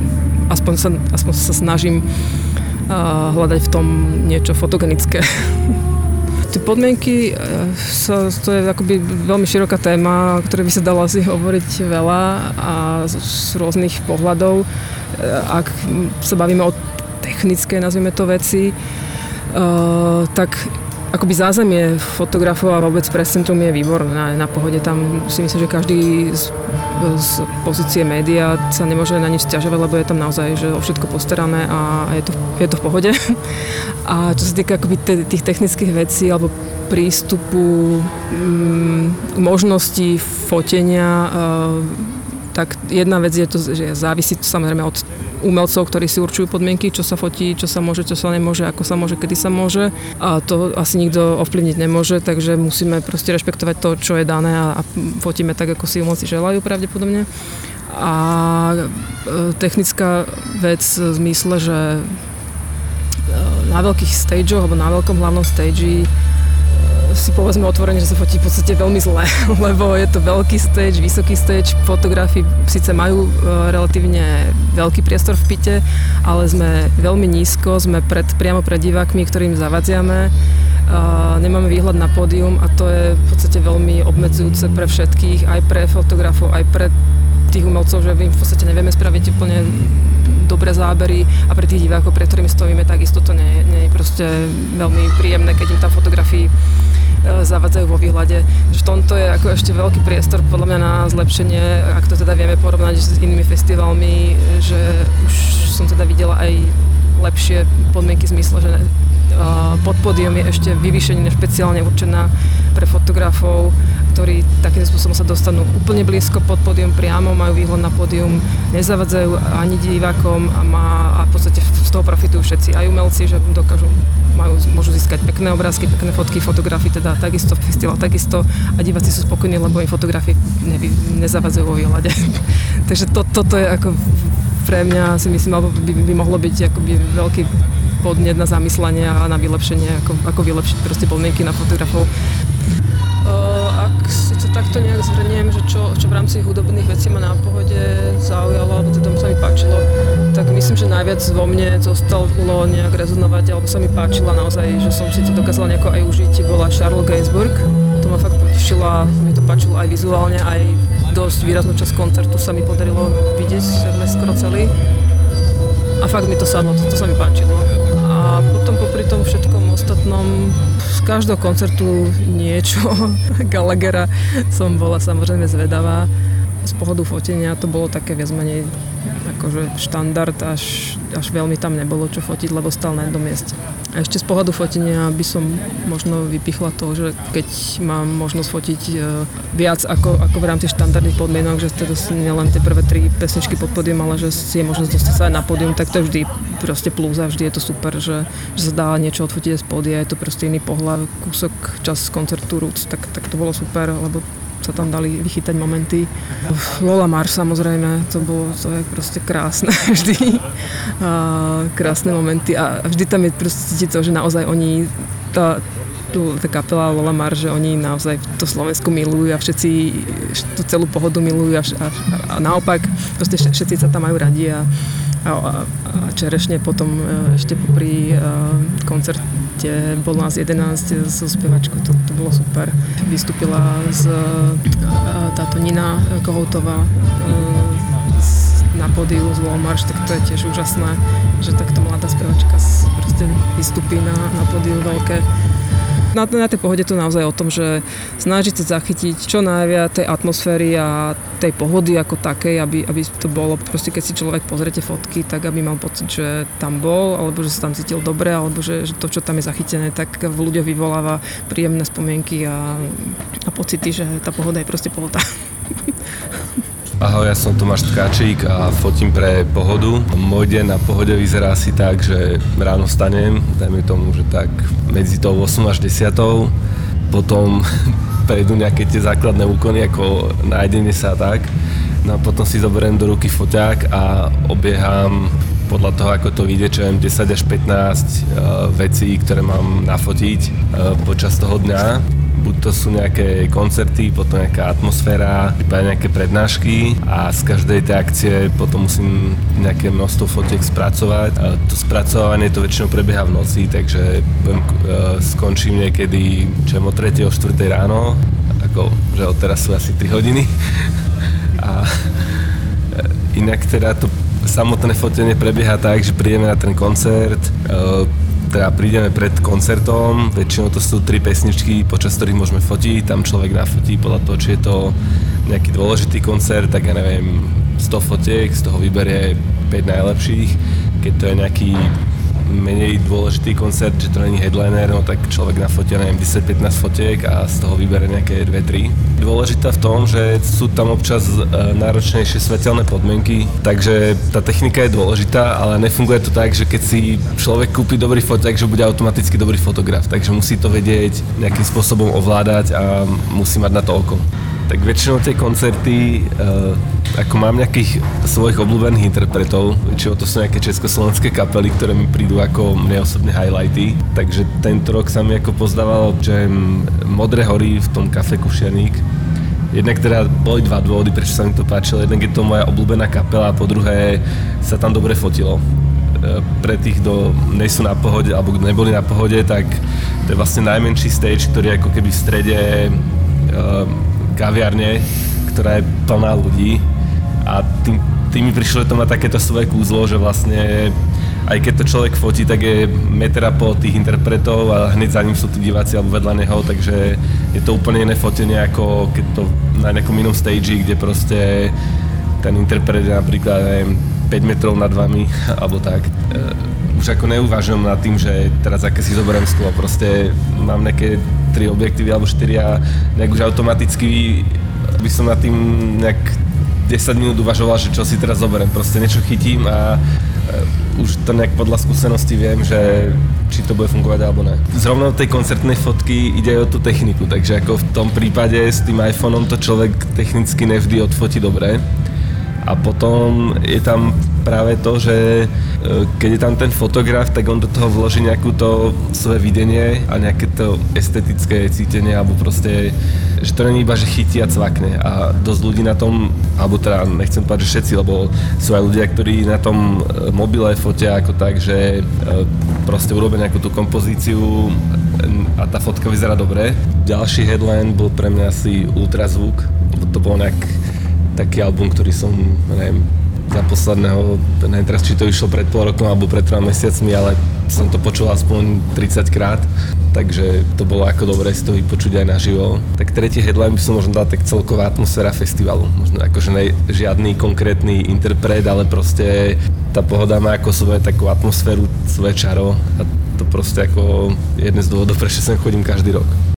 aspoň sa, aspoň sa snažím hľadať v tom niečo fotogenické. Tie podmienky, e, sa, to je akoby veľmi široká téma, o ktorej by sa dalo asi hovoriť veľa a z, z rôznych pohľadov. E, ak sa bavíme o technické, nazvime to veci, uh, tak akoby zázemie fotografov a vôbec pre centrum je výborné. Na, pohode tam si myslím, že každý z, z pozície média sa nemôže na nič stiažovať, lebo je tam naozaj že o všetko postarané a je to, je to v pohode. A čo sa týka akoby tých technických vecí alebo prístupu, mm, možností fotenia, tak jedna vec je to, že závisí to samozrejme od umelcov, ktorí si určujú podmienky, čo sa fotí, čo sa môže, čo sa nemôže, ako sa môže, kedy sa môže. A to asi nikto ovplyvniť nemôže, takže musíme proste rešpektovať to, čo je dané a, a fotíme tak, ako si umelci želajú pravdepodobne. A e, technická vec v zmysle, že e, na veľkých stageoch alebo na veľkom hlavnom stage si povedzme otvorene, že sa fotí v podstate veľmi zle, lebo je to veľký stage, vysoký stage, fotografii síce majú e, relatívne veľký priestor v pite, ale sme veľmi nízko, sme pred, priamo pred divákmi, ktorým zavadziame, nemáme výhľad na pódium a to je v podstate veľmi obmedzujúce pre všetkých, aj pre fotografov, aj pre tých umelcov, že my v podstate nevieme spraviť úplne dobré zábery a pre tých divákov, pre ktorými stojíme, takisto to nie, nie je proste veľmi príjemné, keď im tam fotografii E, zavadzajú vo výhľade. V tomto je ako ešte veľký priestor podľa mňa na zlepšenie, ak to teda vieme porovnať s inými festivalmi, že už som teda videla aj lepšie podmienky zmysle, že pod pódium je ešte vyvýšenie špeciálne určená pre fotografov, ktorí takým spôsobom sa dostanú úplne blízko pod pódium priamo, majú výhľad na pódium, nezavadzajú ani divákom a, má, a v podstate z toho profitujú všetci, aj umelci, že dokážu majú, môžu získať pekné obrázky, pekné fotky, fotografie, teda takisto festival, takisto a diváci sú spokojní, lebo im fotografie nevy, nezavadzajú vo výhľade. Takže to, toto je ako pre mňa si myslím, alebo by, by mohlo byť akoby veľký podnet na zamyslenie a na vylepšenie, ako, ako vylepšiť proste podmienky na fotografov. Takto nejak zhrniem, že čo, čo v rámci hudobných vecí ma na pohode zaujalo, alebo teda sa mi páčilo, tak myslím, že najviac vo mne zostalo nejak rezonovať, alebo sa mi páčila naozaj, že som si to dokázala nejako aj užiť, bola Charlotte Gainsbourg. To ma fakt potešilo a mi to páčilo aj vizuálne, aj dosť výraznú časť koncertu sa mi podarilo vidieť skoro celý. A fakt mi to sadlo, to, to sa mi páčilo. A potom popri tom všetkom ostatnom každého koncertu niečo Gallaghera som bola samozrejme zvedavá. Z pohodu fotenia to bolo také viac menej akože štandard, až, až veľmi tam nebolo čo fotiť, lebo stal na jednom mieste. A ešte z pohľadu fotenia by som možno vypichla to, že keď mám možnosť fotiť e, viac ako, ako v rámci štandardných podmienok, že teda si nielen tie prvé tri pesničky pod pódium, ale že si je možnosť dostať sa aj na pódium, tak to je vždy proste plus a vždy je to super, že, že sa dá niečo odfotiť z pódia, je to proste iný pohľad, kúsok, čas koncertu Roots, tak, tak to bolo super, lebo sa tam dali vychytať momenty. Lola Mars samozrejme, to bolo to je proste krásne vždy. A krásne momenty a vždy tam je proste cítiť to, že naozaj oni, tá, tá kapela Lola Mars, že oni naozaj to Slovensku milujú a všetci tú celú pohodu milujú a, a, a naopak proste všetci sa tam majú radi a, a, a čerešne potom e, ešte pri uh, koncert kde bol nás 11 so spevačkou, to, to bolo super. Vystúpila z, táto Nina Kohoutová na pódiu z Walmart, tak to je tiež úžasné, že takto mladá spevačka proste vystúpi na, na pódiu veľké. Na, na tej pohode to naozaj o tom, že snažiť sa zachytiť čo najviac tej atmosféry a tej pohody ako takej, aby, aby to bolo, proste keď si človek pozriete fotky, tak aby mal pocit, že tam bol, alebo že sa tam cítil dobre, alebo že, že to, čo tam je zachytené, tak v ľuďoch vyvoláva príjemné spomienky a, a pocity, že tá pohoda je proste pohoda. Ahoj, ja som Tomáš Tkáčik a fotím pre Pohodu. Môj deň na Pohode vyzerá asi tak, že ráno stanem, dajme tomu, že tak medzi tou 8 až 10. Potom prejdú nejaké tie základné úkony, ako nájdenie sa a tak. No a potom si zoberiem do ruky foťák a obieham podľa toho, ako to vyjde, čo 10 až 15 uh, vecí, ktoré mám nafotiť uh, počas toho dňa buď to sú nejaké koncerty, potom nejaká atmosféra, iba nejaké prednášky a z každej tej akcie potom musím nejaké množstvo fotiek spracovať. A to spracovanie to väčšinou prebieha v noci, takže budem, uh, skončím niekedy čem o 3. o 4. ráno, ako, že od teraz sú asi 3 hodiny. a e, inak teda to samotné fotenie prebieha tak, že prídeme na ten koncert, uh, teda prídeme pred koncertom, väčšinou to sú tri pesničky, počas ktorých môžeme fotiť, tam človek nafotí podľa toho, či je to nejaký dôležitý koncert, tak ja neviem, 100 fotiek, z toho vyberie 5 najlepších, keď to je nejaký menej dôležitý koncert, že to není headliner, no tak človek nafotia, neviem, 10-15 fotiek a z toho vybere nejaké 2-3. Dôležitá v tom, že sú tam občas e, náročnejšie svetelné podmienky, takže tá technika je dôležitá, ale nefunguje to tak, že keď si človek kúpi dobrý foťák, že bude automaticky dobrý fotograf, takže musí to vedieť nejakým spôsobom ovládať a musí mať na to oko. Tak väčšinou tie koncerty, uh, ako mám nejakých svojich obľúbených interpretov, väčšinou to sú nejaké československé kapely, ktoré mi prídu ako mne osobne highlighty. Takže tento rok sa mi ako pozdávalo, že Modré hory v tom kafe Kušianík. Jednak teda boli dva dôvody, prečo sa mi to páčilo. Jednak je to moja obľúbená kapela a po druhé sa tam dobre fotilo e, pre tých, kto nejsú na pohode alebo kto neboli na pohode, tak to je vlastne najmenší stage, ktorý je ako keby v strede uh, kaviarne, ktorá je plná ľudí a tým, tým mi prišlo, že to má takéto svoje kúzlo, že vlastne aj keď to človek fotí, tak je metra po tých interpretov a hneď za ním sú tí diváci alebo vedľa neho, takže je to úplne iné fotenie ako keď to na nejakom inom stage, kde proste ten interpret je napríklad, neviem, 5 metrov nad vami, alebo tak. E, už ako neuvažujem nad tým, že teraz aké si zoberiem stôl, proste mám nejaké tri objektívy alebo štyri a nejak už automaticky by som nad tým nejak 10 minút uvažoval, že čo si teraz zoberiem, proste niečo chytím a uh, už to nejak podľa skúsenosti viem, že či to bude fungovať alebo ne. Zrovna tej koncertnej fotky ide aj o tú techniku, takže ako v tom prípade s tým iPhoneom to človek technicky nevždy odfotí dobre. A potom je tam práve to, že e, keď je tam ten fotograf, tak on do toho vloží nejakú to svoje videnie a nejaké to estetické cítenie, alebo proste, že to není iba, že chytí a cvakne. A dosť ľudí na tom, alebo teda nechcem povedať, že všetci, lebo sú aj ľudia, ktorí na tom e, mobile fotia ako tak, že e, proste urobia nejakú tú kompozíciu a tá fotka vyzerá dobre. Ďalší headline bol pre mňa asi ultrazvuk, to bol nejak taký album, ktorý som, neviem, za posledného, neviem teraz, či to išlo pred pol rokom alebo pred troma mesiacmi, ale som to počul aspoň 30 krát, takže to bolo ako dobre si to vypočuť aj naživo. Tak tretí headline by som možno dal tak celková atmosféra festivalu. Možno akože ne, žiadny konkrétny interpret, ale proste tá pohoda má ako svoje takú atmosféru, svoje čaro a to proste ako jedné z dôvodov, prečo sem chodím každý rok.